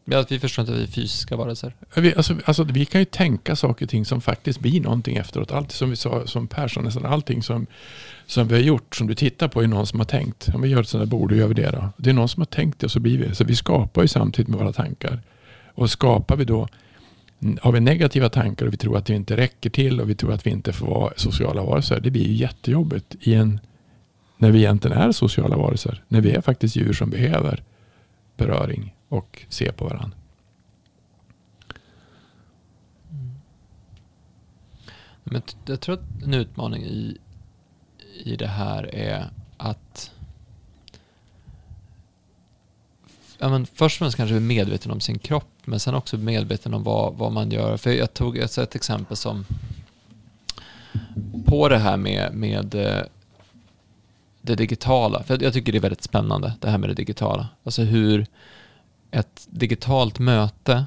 Ja, vi förstår inte att vi är fysiska varelser. Vi, alltså, alltså, vi kan ju tänka saker och ting som faktiskt blir någonting efteråt. Allt som vi sa som Persson, nästan allting som, som vi har gjort, som du tittar på, är någon som har tänkt. Om vi gör ett sånt där bord, då gör vi det då. Det är någon som har tänkt det och så blir vi. Så vi skapar ju samtidigt med våra tankar. Och skapar vi då, har vi negativa tankar och vi tror att vi inte räcker till och vi tror att vi inte får vara sociala varelser. Det blir ju jättejobbigt i en, när vi egentligen är sociala varelser. När vi är faktiskt djur som behöver beröring och se på varandra. Men jag tror att en utmaning i, i det här är att ja, men först och främst kanske bli medveten om sin kropp, men sen också medveten om vad, vad man gör. För jag tog ett, ett exempel som på det här med, med eh, det digitala. För jag tycker det är väldigt spännande, det här med det digitala. Alltså hur ett digitalt möte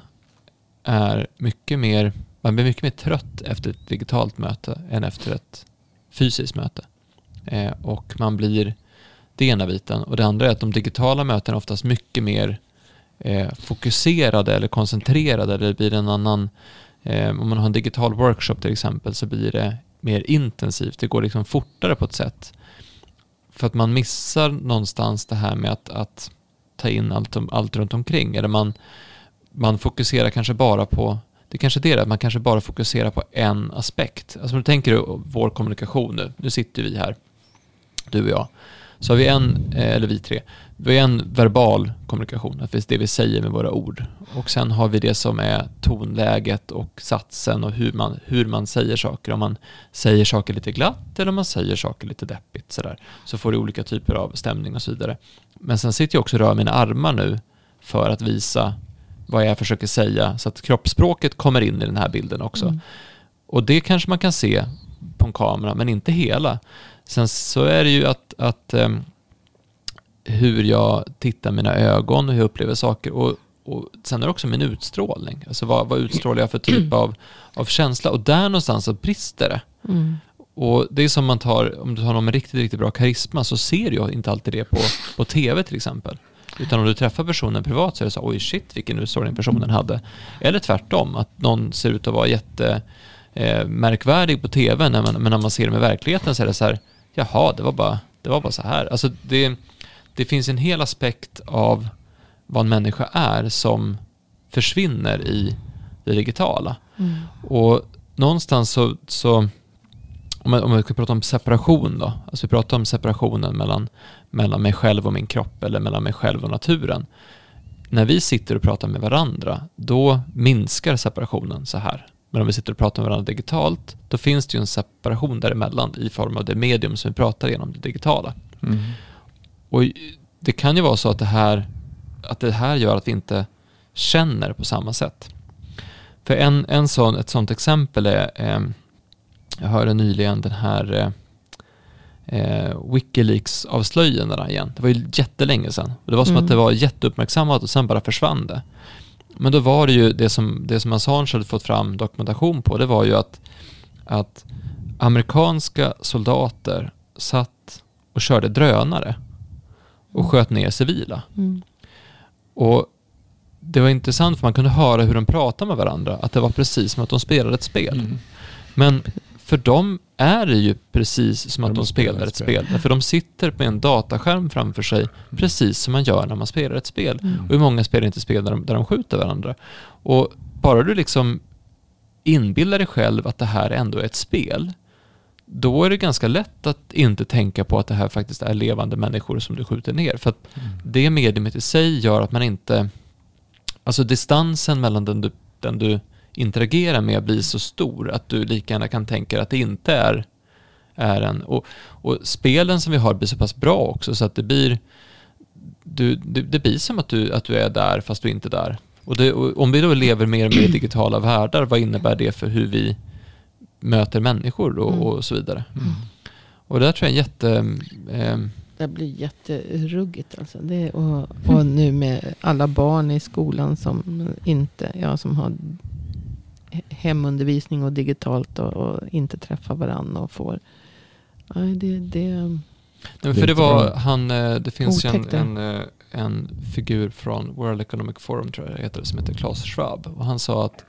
är mycket mer, man blir mycket mer trött efter ett digitalt möte än efter ett fysiskt möte. Eh, och man blir, det ena biten. Och det andra är att de digitala mötena är oftast mycket mer eh, fokuserade eller koncentrerade. Det blir en annan, eh, om man har en digital workshop till exempel så blir det mer intensivt. Det går liksom fortare på ett sätt. För att man missar någonstans det här med att, att ta in allt, allt runt omkring. Eller man, man fokuserar kanske bara på, det kanske är det, att man kanske bara fokuserar på en aspekt. Alltså om du tänker dig vår kommunikation nu, nu sitter vi här, du och jag. Så har vi en, eh, eller vi tre, vi har en verbal kommunikation, att det är det vi säger med våra ord. Och sen har vi det som är tonläget och satsen och hur man, hur man säger saker. Om man säger saker lite glatt eller om man säger saker lite deppigt sådär. Så får det olika typer av stämning och så vidare. Men sen sitter jag också och rör mina armar nu för att visa vad jag försöker säga så att kroppsspråket kommer in i den här bilden också. Mm. Och det kanske man kan se på en kamera, men inte hela. Sen så är det ju att, att ehm, hur jag tittar mina ögon och hur jag upplever saker. Och, och sen är det också min utstrålning. Alltså vad, vad utstrålar jag för typ av, av känsla? Och där någonstans så brister det. Mm. Och det är som man tar, om du har någon med riktigt, riktigt bra karisma så ser jag inte alltid det på, på tv till exempel. Utan om du träffar personen privat så är det så oj shit vilken utstrålning personen hade. Eller tvärtom, att någon ser ut att vara jätte eh, märkvärdig på tv, när man, men när man ser dem i verkligheten så är det så här, jaha, det var bara, det var bara så här. Alltså det, det finns en hel aspekt av vad en människa är som försvinner i det digitala. Mm. Och någonstans så, så om jag, om jag ska prata om separation då, alltså vi pratar om separationen mellan, mellan mig själv och min kropp eller mellan mig själv och naturen. När vi sitter och pratar med varandra, då minskar separationen så här. Men om vi sitter och pratar med varandra digitalt, då finns det ju en separation däremellan i form av det medium som vi pratar genom, det digitala. Mm. Och det kan ju vara så att det här, att det här gör att vi inte känner på samma sätt. För en, en sån, ett sånt exempel är, eh, jag hörde nyligen den här eh, eh, Wikileaks-avslöjandena igen. Det var ju jättelänge sedan. Det var som Mm. att det var jätteuppmärksammat och sen bara försvann det. Men då var det ju det som, det som Assange hade fått fram dokumentation på, det var ju att, att amerikanska soldater satt och körde drönare och sköt ner civila. Mm. Och det var intressant för man kunde höra hur de pratade med varandra, att det var precis som att de spelade ett spel. Mm. Men för dem är det ju precis som att De de spelar ett spel. spel. För de sitter med en dataskärm framför sig, precis som man gör när man spelar ett spel. Mm. Och hur många spelar inte spel där de, där de skjuter varandra? Och bara du liksom inbillar dig själv att det här ändå är ett spel, då är det ganska lätt att inte tänka på att det här faktiskt är levande människor som du skjuter ner. För att Mm. det mediumet i sig gör att man inte... Alltså distansen mellan den du, den du interagerar med blir så stor att du lika gärna kan tänka att det inte är, är en... Och, och spelen som vi har blir så pass bra också så att det blir... Du, det, det blir som att du, att du är där fast du inte är där. Och, det, och om vi då lever mer och mer i digitala världar, vad innebär det för hur vi möter människor och, Mm. och så vidare? Mm. Och det där tror jag är jätte... Eh, Det blir jätteruggigt alltså. Det, och, och nu med alla barn i skolan som inte, ja som har he- hemundervisning och digitalt och, och inte träffar varandra och får. Nej, det, det, Nej, för det var han, eh, det finns ju en, en, eh, en figur från World Economic Forum tror jag det heter, som heter Klaus Schwab. Och han sa att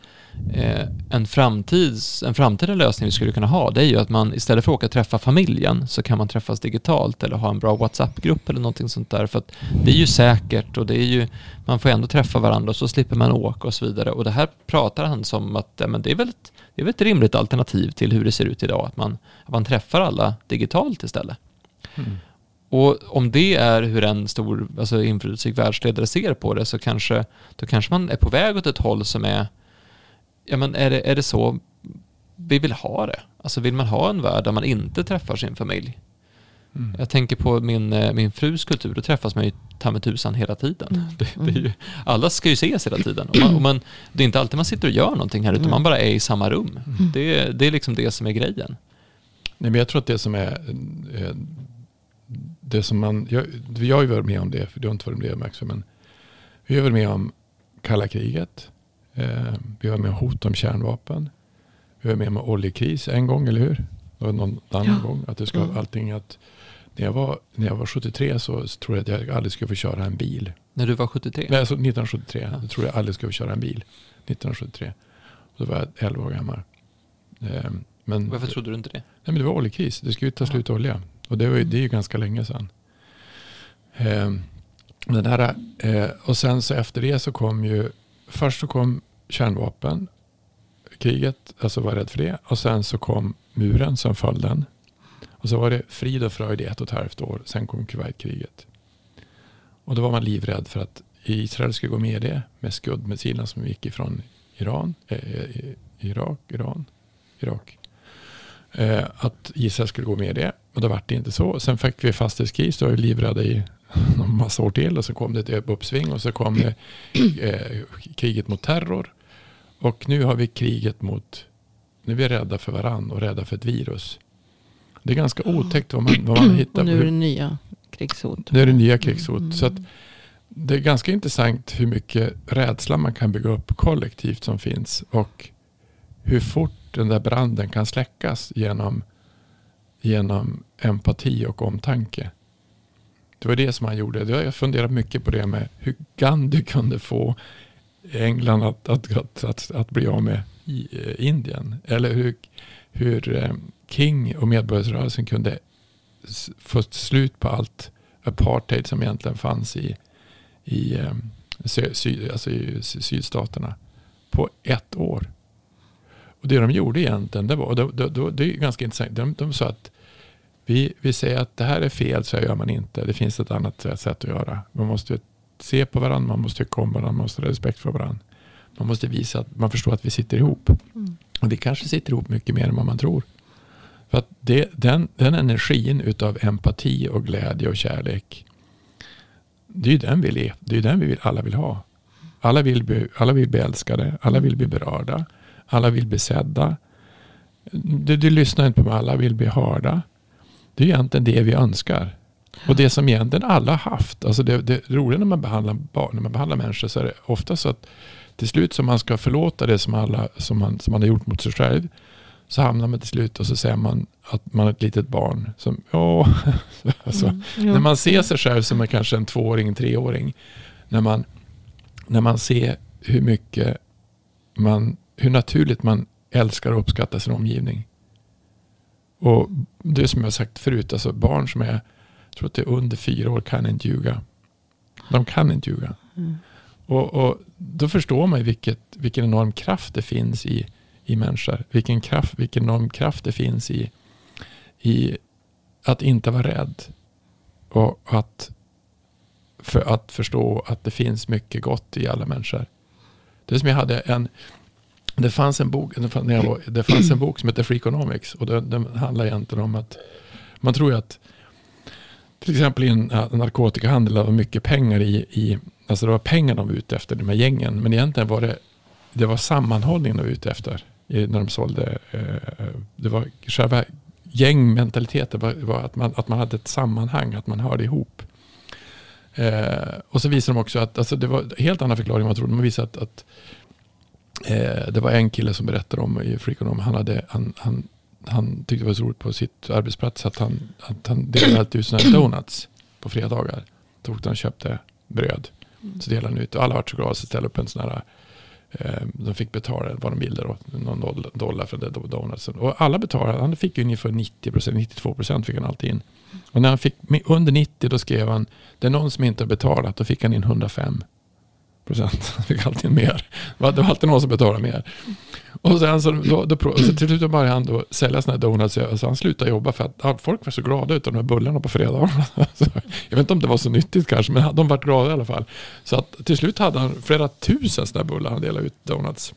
eh, en, framtids, en framtida lösning vi skulle kunna ha, det är ju att man istället för att åka och träffa familjen så kan man träffas digitalt eller ha en bra WhatsApp-grupp eller någonting sånt där. För att det är ju säkert och det är ju, man får ändå träffa varandra och så slipper man åka och så vidare. Och det här pratar han som att ja, men det, är väl ett, det är väl ett rimligt alternativ till hur det ser ut idag, att man, att man träffar alla digitalt istället. Mm. Och om det är hur en stor alltså inflytelserik världsledare ser på det så kanske, då kanske man är på väg åt ett håll som är, ja men är det, är det så vi vill ha det? Alltså vill man ha en värld där man inte träffar sin familj? Mm. Jag tänker på min, eh, min frus kultur, då träffas man ju ta med tusan hela tiden. Mm. Det, det ju, alla ska ju ses hela tiden. Och man, och man, det är inte alltid man sitter och gör någonting här, utan Mm. man bara är i samma rum. Mm. Det, det är liksom det som är grejen. Nej, men jag tror att det som är eh, det som man, jag, jag har ju varit med om det, för du har inte varit med om Max, men vi har varit med om kalla kriget. Eh, vi var med om hot om kärnvapen. Vi var med om oljekris en gång, eller hur? Och någon annan Ja. gång. Att det ska, Mm. allting att, när, jag var, när jag var 73 så, så tror jag att jag aldrig skulle få köra en bil. När du var 73? Nej, alltså 1973. Ja. Jag tror jag aldrig skulle få köra en bil. 1973. Och då var jag 11 år gammal. Eh, men, Varför trodde du inte det? Nej, men det var oljekris. Det skulle ju ta Ja. slut olja. Och det, var ju, det är ju ganska länge sedan. Eh, den här, eh, och sen så efter det så kom ju, först så kom kärnvapen, kriget, alltså var rädd för det. Och sen så kom muren som föll den. Och så var det frid och fröjd i ett och ett halvt år. Sen kom Kuwaitkriget. Och då var man livrädd för att Israel skulle gå med i det med skuddmissilerna som gick ifrån Iran, eh, eh Irak, Iran, Irak. Eh, att Israel skulle gå med i det. Och då vart det inte så. Sen fick vi fastighetskris. Då var vi livrädda i [laughs] en massa år till. Och så kom det ett uppsving. Och så kom det eh, kriget mot terror. Och nu har vi kriget mot... Nu är vi rädda för varann och rädda för ett virus. Det är ganska otäckt vad man, vad man hittar. och nu är det nya krigshot. nu är det nya krigshot. Mm. Så att det är ganska intressant hur mycket rädsla man kan bygga upp kollektivt som finns. Och hur fort den där branden kan släckas genom genom empati och omtanke. Det var det som han gjorde. Jag har funderat mycket på det med hur Gandhi kunde få England att, att, att, att, att bli av med eh, Indien. Eller hur, hur eh, King och medborgarrörelsen kunde få slut på allt apartheid som egentligen fanns i, i, eh, sy, alltså i sydstaterna på ett år. Och det de gjorde egentligen, det var, det, det, det är ganska intressant, de, de sa att vi, vi säger att det här är fel, så gör man inte. Det finns ett annat sätt att göra. Man måste se på varandra, man måste tycka om varandra, man måste ha respekt för varandra. Man måste visa att man förstår att vi sitter ihop. Mm. Och vi kanske sitter ihop mycket mer än vad man tror. För att det, den, den energin utav empati och glädje och kärlek. Det är ju den vi, det är den vi vill, alla vill ha. Alla vill, bli, alla vill bli älskade, alla vill bli berörda, alla vill bli sedda. Du, du lyssnar inte på mig, alla vill bli hörda. Det är egentligen det vi önskar. Och det som egentligen alla haft. Alltså det, det roliga när man behandlar barn, när man behandlar människor så är det ofta så att till slut som man ska förlåta det som, alla, som, man, som man har gjort mot sig själv. Så hamnar man till slut och så säger man att man är ett litet barn. Som, ja, [laughs] alltså, mm, När man ser sig själv som en, kanske en tvååring, en treåring. När man, när man ser hur mycket man, hur naturligt man älskar och uppskattar sin omgivning. Och det som jag sagt förut, alltså barn som är, jag tror att det är under fyra år kan inte ljuga. De kan inte ljuga. Mm. Och, och, då förstår man vilket, vilken enorm kraft det finns i, i människor. Vilken, kraft, vilken enorm kraft det finns i, i att inte vara rädd. Och att, för att förstå att det finns mycket gott i alla människor. Det är som jag hade en, det fanns en bok, det fanns, var, det fanns en bok som heter Freakonomics. Och den, den handlar egentligen om att man tror att till exempel i en narkotikahandel var mycket pengar i, i alltså det var pengar de var ute efter, de här gängen. Men egentligen var det, det var sammanhållningen de var ute efter. När de sålde, eh, det var själva gängmentaliteten var, var att, man, att man hade ett sammanhang, att man hörde ihop. Eh, och så visade de också att, alltså det var helt annan förklaring än man trodde. Man visade att, att eh, det var en kille som berättade om i Freakonom, han, hade, han, han, han tyckte det var så roligt på sitt arbetsplats att han, att han delade alltid ut sådana här donuts på fredagar. Då åkte han och köpte bröd. Så delade han ut och alla var så glada så ställde upp en sån här eh, de fick betala vad de ville då, någon dollar för det donutsen. Och alla betalade, han fick ungefär 90% 92% fick han alltid in. Och när han fick under 90 då skrev han, det är någon som inte har betalat, då fick han in 105 procent. [laughs] Han fick alltid mer. Det var alltid någon som betalade mer. Och sen så, då, då, så till slut började han då sälja sådana här donuts. Så han slutade jobba för att folk var så glada utav de här bullarna på fredagarna. [laughs] jag vet inte om det var så nyttigt kanske, men de var glada i alla fall. Så att till slut hade han flera tusen sådana här bullar han delade ut donuts.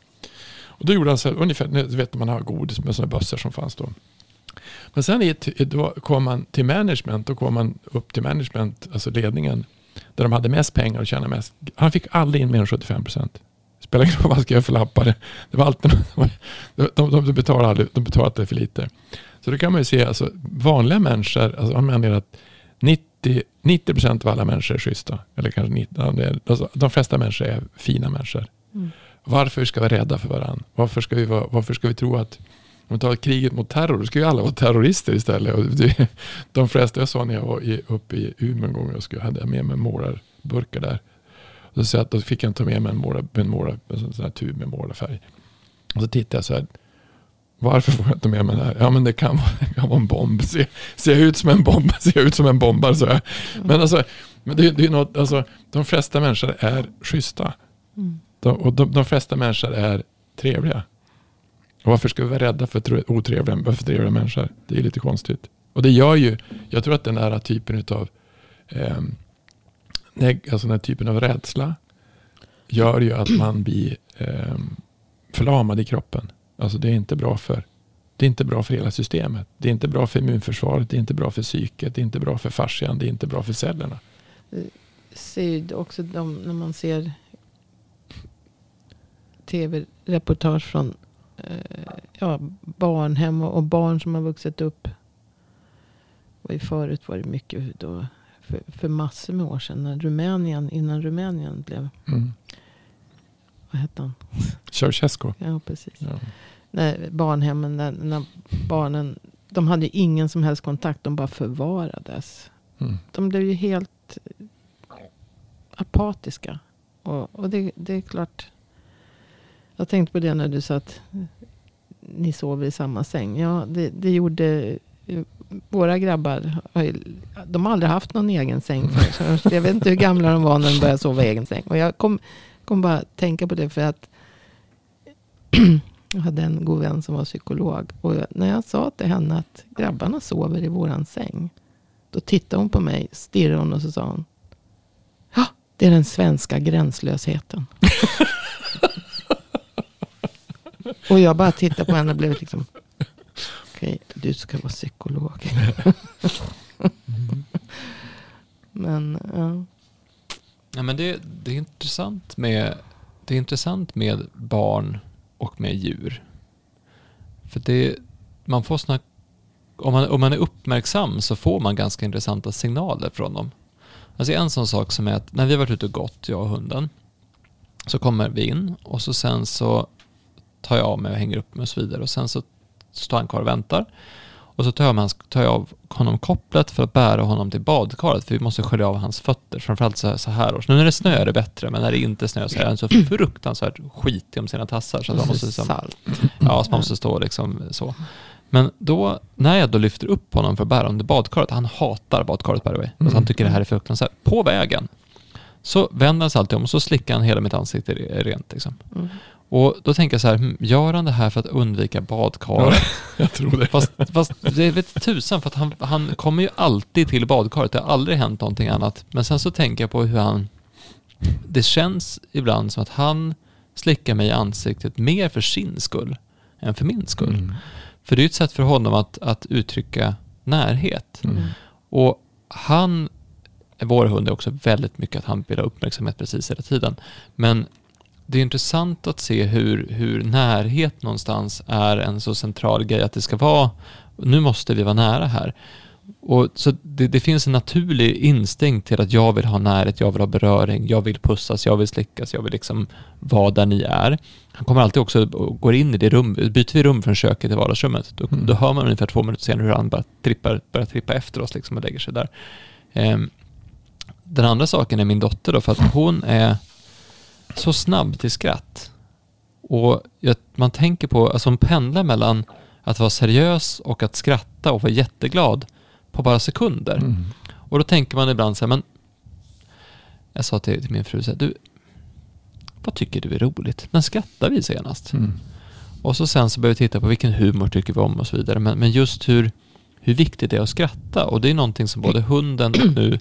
Och då gjorde han så här, ungefär, du vet man har godis med sådana bössor som fanns då. Men sen då kom man till management, då kom man upp till management, alltså ledningen där de hade mest pengar och tjänade mest. Han fick aldrig in mer än 75 procent. Spelar ingen roll vad han skrev för lappar. Det var alltid, [laughs] de, de, de, betalade aldrig, de betalade för lite. Så då kan man ju se, alltså, vanliga människor, alltså, man menar att 90, 90 procent av alla människor är schyssta. Eller kanske 90, alltså, de flesta människor är fina människor. Mm. Varför ska vi vara rädda för varandra? Varför ska vi, vara, varför ska vi tro att om vi tar kriget mot terror, då ska ju alla vara terrorister istället. Och det, de flesta, jag sa när jag var i, uppe i Umeå en gång, jag skulle, hade med mig målarburkar där. Och så, att, då fick jag ta med mig en, målar, en, målar, en sån här tub med målarfärg. Och så tittade jag så här. Varför får jag inte med mig det här? Ja men det kan vara, det kan vara en bomb. Ser, ser jag ut som en bomb? [laughs] Ser jag ut som en bombare? Så jag. Men, alltså, men det, det är något, alltså, de flesta människor är schyssta. Mm. De, och de, de flesta människor är trevliga. Och varför ska vi vara rädda för otrevliga, för trevliga människor? Det är lite konstigt. Och det gör ju, jag tror att den här typen av eh, alltså den här typen av rädsla gör ju att man blir eh, förlamad i kroppen. Alltså det är inte bra för det är inte bra för hela systemet. Det är inte bra för immunförsvaret, det är inte bra för psyket, det är inte bra för fascian, det är inte bra för cellerna. Ser också de, när man ser tv-reportage från ja, barnhem och, och, barn som har vuxit upp. Ju förut var det mycket då, för, för massor med år sedan. När Rumänien, innan Rumänien blev... Mm. Vad hette han? Ceausescu. Ja, precis. Ja. När barnhemmen, när, när barnen de hade ju ingen som helst kontakt. De bara förvarades. Mm. De blev ju helt apatiska. Och, och det, det är klart. Jag tänkte på det när du sa att ni sover i samma säng. Ja, det, det gjorde våra grabbar. har ju- De har aldrig haft någon egen säng förut. Så Jag vet inte hur gamla de var när de började sova i egen säng. Och jag kom, kom bara att tänka på det för att jag hade en god vän som var psykolog. Och när jag sa till henne att grabbarna sover i våran säng. Då tittade hon på mig, stirrade hon och så sa hon. Ja, det är den svenska gränslösheten. [laughs] och jag bara tittade på henne och blev liksom. Okej, du ska vara psykolog. Men ja. Ja, men det, det, är intressant med, det är intressant med barn och med djur. För det, man får såna, om, man, om man är uppmärksam så får man ganska intressanta signaler från dem. Alltså en sån sak som är att när vi har varit ute och gått, jag och hunden, så kommer vi in och så sen så tar jag av mig och hänger upp mig och så vidare och sen så står han kvar och väntar. Och så tar jag, hans, tar jag av honom kopplet för att bära honom till badkaret för vi måste skölja av hans fötter, framförallt så här, så här års. Nu när det snöar är det bättre, men när det inte snöar så är han så fruktansvärt skitig om sina tassar. Så att man måste, liksom, ja, så man måste stå liksom så. Men då, när jag då lyfter upp honom för att bära honom till badkaret, han hatar badkaret by the way, alltså han tycker det här är fruktansvärt. På vägen så vänder han sig alltid om och så slickar han hela mitt ansikte re- rent. Liksom. Mm. Och då tänker jag så här, hmm, gör han det här för att undvika badkaret? [laughs] Jag tror det. Fast, fast det vet tusan för att han, han kommer ju alltid till badkaret. Det har aldrig hänt någonting annat. Men sen så tänker jag på hur han... Det känns ibland som att han slickar mig i ansiktet mer för sin skull än för min skull. Mm. För det är ju ett sätt för honom att, att uttrycka närhet. Mm. Och han, vår hund är också väldigt mycket att han vill ha uppmärksamhet precis hela tiden. Men det är intressant att se hur, hur närhet någonstans är en så central grej att det ska vara, nu måste vi vara nära här. Och så det, det finns en naturlig instinkt till att jag vill ha närhet, jag vill ha beröring, jag vill pussas, jag vill slickas, jag vill liksom vara där ni är. Han kommer alltid också och går in i det rum, byter vi rum från köket till vardagsrummet, då, Mm. då hör man ungefär två minuter senare hur han bara trippar, börjar trippa efter oss liksom och lägger sig där. Ehm, den andra saken är min dotter då, för att hon är så snabb till skratt. Och man tänker på, alltså hon pendlar mellan att vara seriös och att skratta och vara jätteglad på bara sekunder. Mm. Och då tänker man ibland så här, men jag sa till, till min fru så här, du, vad tycker du är roligt? När skrattar vi senast? Mm. Och så sen så börjar vi titta på vilken humor tycker vi om och så vidare. Men, men just hur, hur viktigt det är att skratta. Och det är någonting som [clears throat] både hunden och nu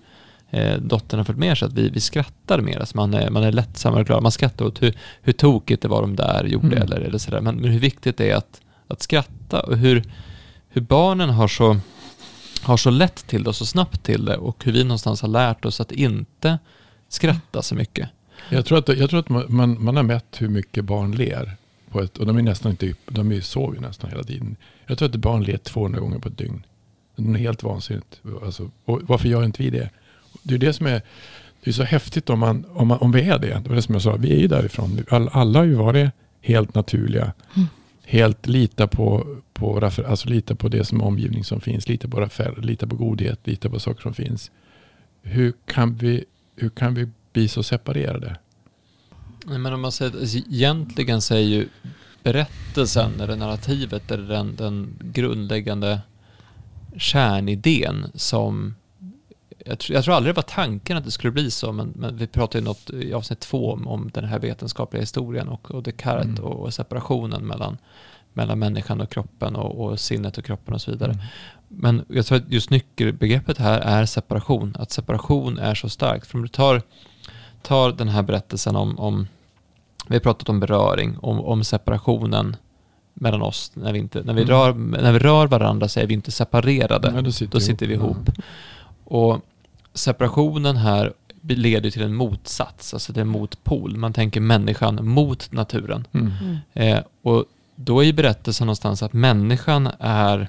eh, dottern har fått med sig. Att vi, vi skrattar mer. Alltså man, är, man är lättsammare och glad. Man skrattar åt hur, hur tokigt det var de där gjorde. Mm. Eller, eller sådär. Men, men hur viktigt det är att, att skratta. Och hur, hur barnen har så, har så lätt till det och så snabbt till det. Och hur vi någonstans har lärt oss att inte skratta så mycket. Jag tror att, jag tror att man, man, har mätt hur mycket barn ler. På ett, och de är nästan inte, de är, sover ju nästan hela tiden. Jag tror att barn ler 200 gånger på ett dygn. Det är helt vansinnigt. Alltså, varför gör inte vi det? Det är det som är, det är så häftigt om, man, om, man, om vi är det. Det var det som jag sa, vi är ju därifrån. All, alla har ju varit helt naturliga. Mm. Helt lita på, på, alltså lita på det som omgivning som finns. Lita på affärer, lita på godhet, lita på saker som finns. Hur kan vi, hur kan vi bli så separerade? Nej, Men om man säger, alltså, egentligen så är ju berättelsen eller narrativet eller den, den grundläggande kärnidén som jag, tror- jag tror aldrig det var tanken att det skulle bli så, men, men vi pratade ju något i avsnitt två om, om den här vetenskapliga historien och, och Descartes Mm. och, och separationen mellan, mellan människan och kroppen och, och sinnet och kroppen och så vidare. Mm. Men jag tror att just nyckelbegreppet här är separation. Att separation är så starkt. För om du tar, tar den här berättelsen om, om vi har pratat om beröring, om, om separationen mellan oss. När vi, inte, när, vi Mm. rör, när vi rör varandra så är vi inte separerade. Nej, sitter, Då sitter vi ihop. Och separationen här leder till en motsats, alltså det är motpol. Man tänker människan mot naturen. Mm. Mm. Eh, och då är ju berättelsen någonstans att människan är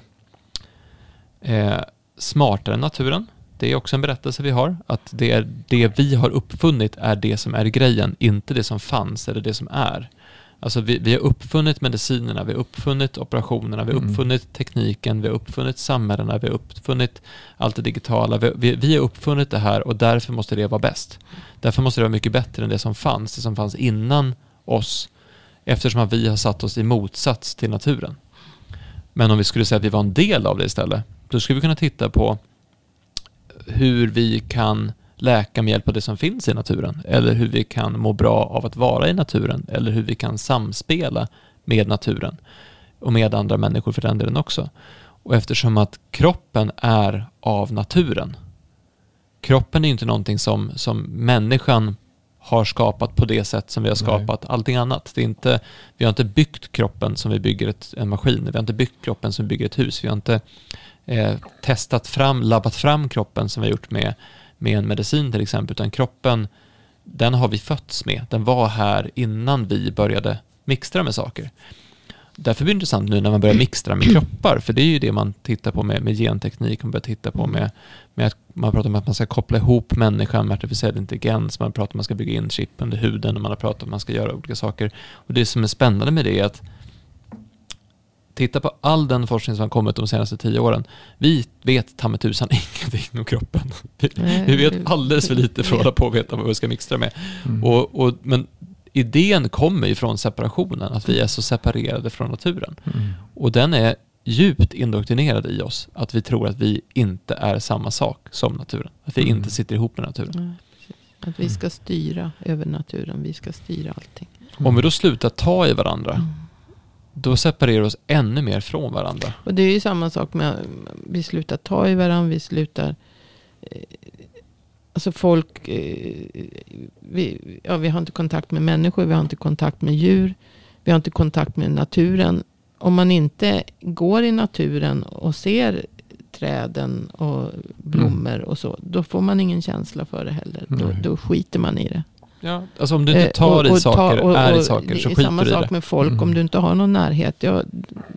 eh, smartare än naturen. Det är också en berättelse vi har. Att det, är det vi har uppfunnit är det som är grejen, inte det som fanns eller det som är. Alltså vi, vi har uppfunnit medicinerna, vi har uppfunnit operationerna, vi har Mm. uppfunnit tekniken, vi har uppfunnit samhällena, vi har uppfunnit allt det digitala. Vi, vi, vi har uppfunnit det här och därför måste det vara bäst. Därför måste det vara mycket bättre än det som fanns, det som fanns innan oss. Eftersom att vi har satt oss i motsats till naturen. Men om vi skulle säga att vi var en del av det istället, då skulle vi kunna titta på hur vi kan läka med hjälp av det som finns i naturen. Eller hur vi kan må bra av att vara i naturen. Eller hur vi kan samspela med naturen. Och med andra människor för den delen också. Och eftersom att kroppen är av naturen. Kroppen är inte någonting som, som människan har skapat på det sätt som vi har Nej. skapat allting annat. Det är inte, vi har inte byggt kroppen som vi bygger ett, en maskin. Vi har inte byggt kroppen som vi bygger ett hus. Vi har inte eh, testat fram, labbat fram kroppen som vi har gjort med, med en medicin till exempel. Utan kroppen, den har vi fötts med. Den var här innan vi började mixtra med saker. Därför blir det intressant nu när man börjar mixtra med kroppar, för det är ju det man tittar på med, med genteknik, man börjar titta på med, med att man pratar om att man ska koppla ihop människan med artificiell intelligens, man pratar om att man ska bygga in chip under huden och man har pratat om att man ska göra olika saker. Och det som är spännande med det är att titta på all den forskning som har kommit de senaste tio åren. Vi vet ta med tusan [laughs] ingenting om kroppen. Vi, Nej, vi vet alldeles för lite för att hålla på och veta vad vi ska mixtra med. Mm. Och, och, men idén kommer ju från separationen, att vi är så separerade från naturen. Mm. Och den är djupt indoktrinerad i oss, att vi tror att vi inte är samma sak som naturen. Att vi Mm. inte sitter ihop med naturen. Ja. Att vi ska styra över naturen. Vi ska styra allting. Om vi då slutar ta i varandra, Mm. Då separerar oss ännu mer från varandra. Och det är ju samma sak med vi slutar ta i varandra. Vi slutar... Eh, alltså folk... Eh, vi, ja, vi har inte kontakt med människor. Vi har inte kontakt med djur. Vi har inte kontakt med naturen. Om man inte går i naturen och ser träden och blommor och så. Då får man ingen känsla för det heller. Då, då skiter man i det. Ja, alltså om du inte Eh, tar och- i och saker, ta- och- är i och saker, så skiter samma du i sak det. med folk. Mm. Om du inte har någon närhet. Ja,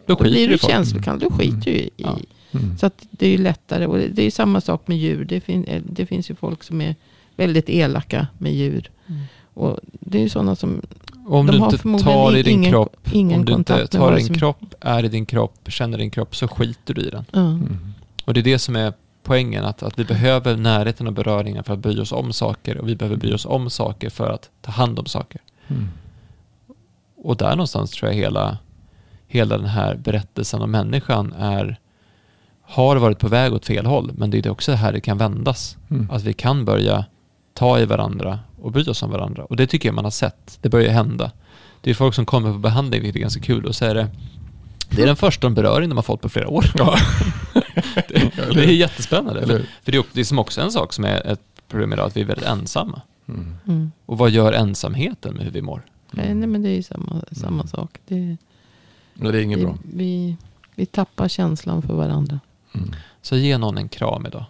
Då då blir du i känslokall. Då skiter du i. Ja. Mm. Så att det är ju lättare. Och det- det är samma sak med djur. Det, fin, eh, det finns ju folk som är väldigt elaka med djur. Mm. Och det är ju sådana som... Om du inte tar i din ingen- kropp, ingen om du inte tar i din som- kropp, är i din kropp, känner din kropp, så skiter du i den. Mm. Och det är det som är poängen, att, att vi behöver närheten och beröringen för att bry oss om saker och vi behöver bry oss om saker för att ta hand om saker. Mm. Och där någonstans tror jag hela, hela den här berättelsen om människan är, har varit på väg åt fel håll, men det är också här det kan vändas. Mm. Att vi kan börja ta i varandra och bry oss om varandra. Och det tycker jag man har sett. Det börjar hända. Det är folk som kommer på behandling, vilket är ganska kul, och så är det det är den första beröring de har fått på flera år. Ja. [laughs] det, det är jättespännande. Eller För, för det är också- det är som också en sak som är ett problem idag, att vi är väldigt ensamma. Mm. Mm. Och vad gör ensamheten med hur vi mår? Nej, nej, men det är ju samma, samma Mm. sak. Det, det är inget vi, bra. vi, vi tappar känslan för varandra. Mm. Så ge någon en kram idag.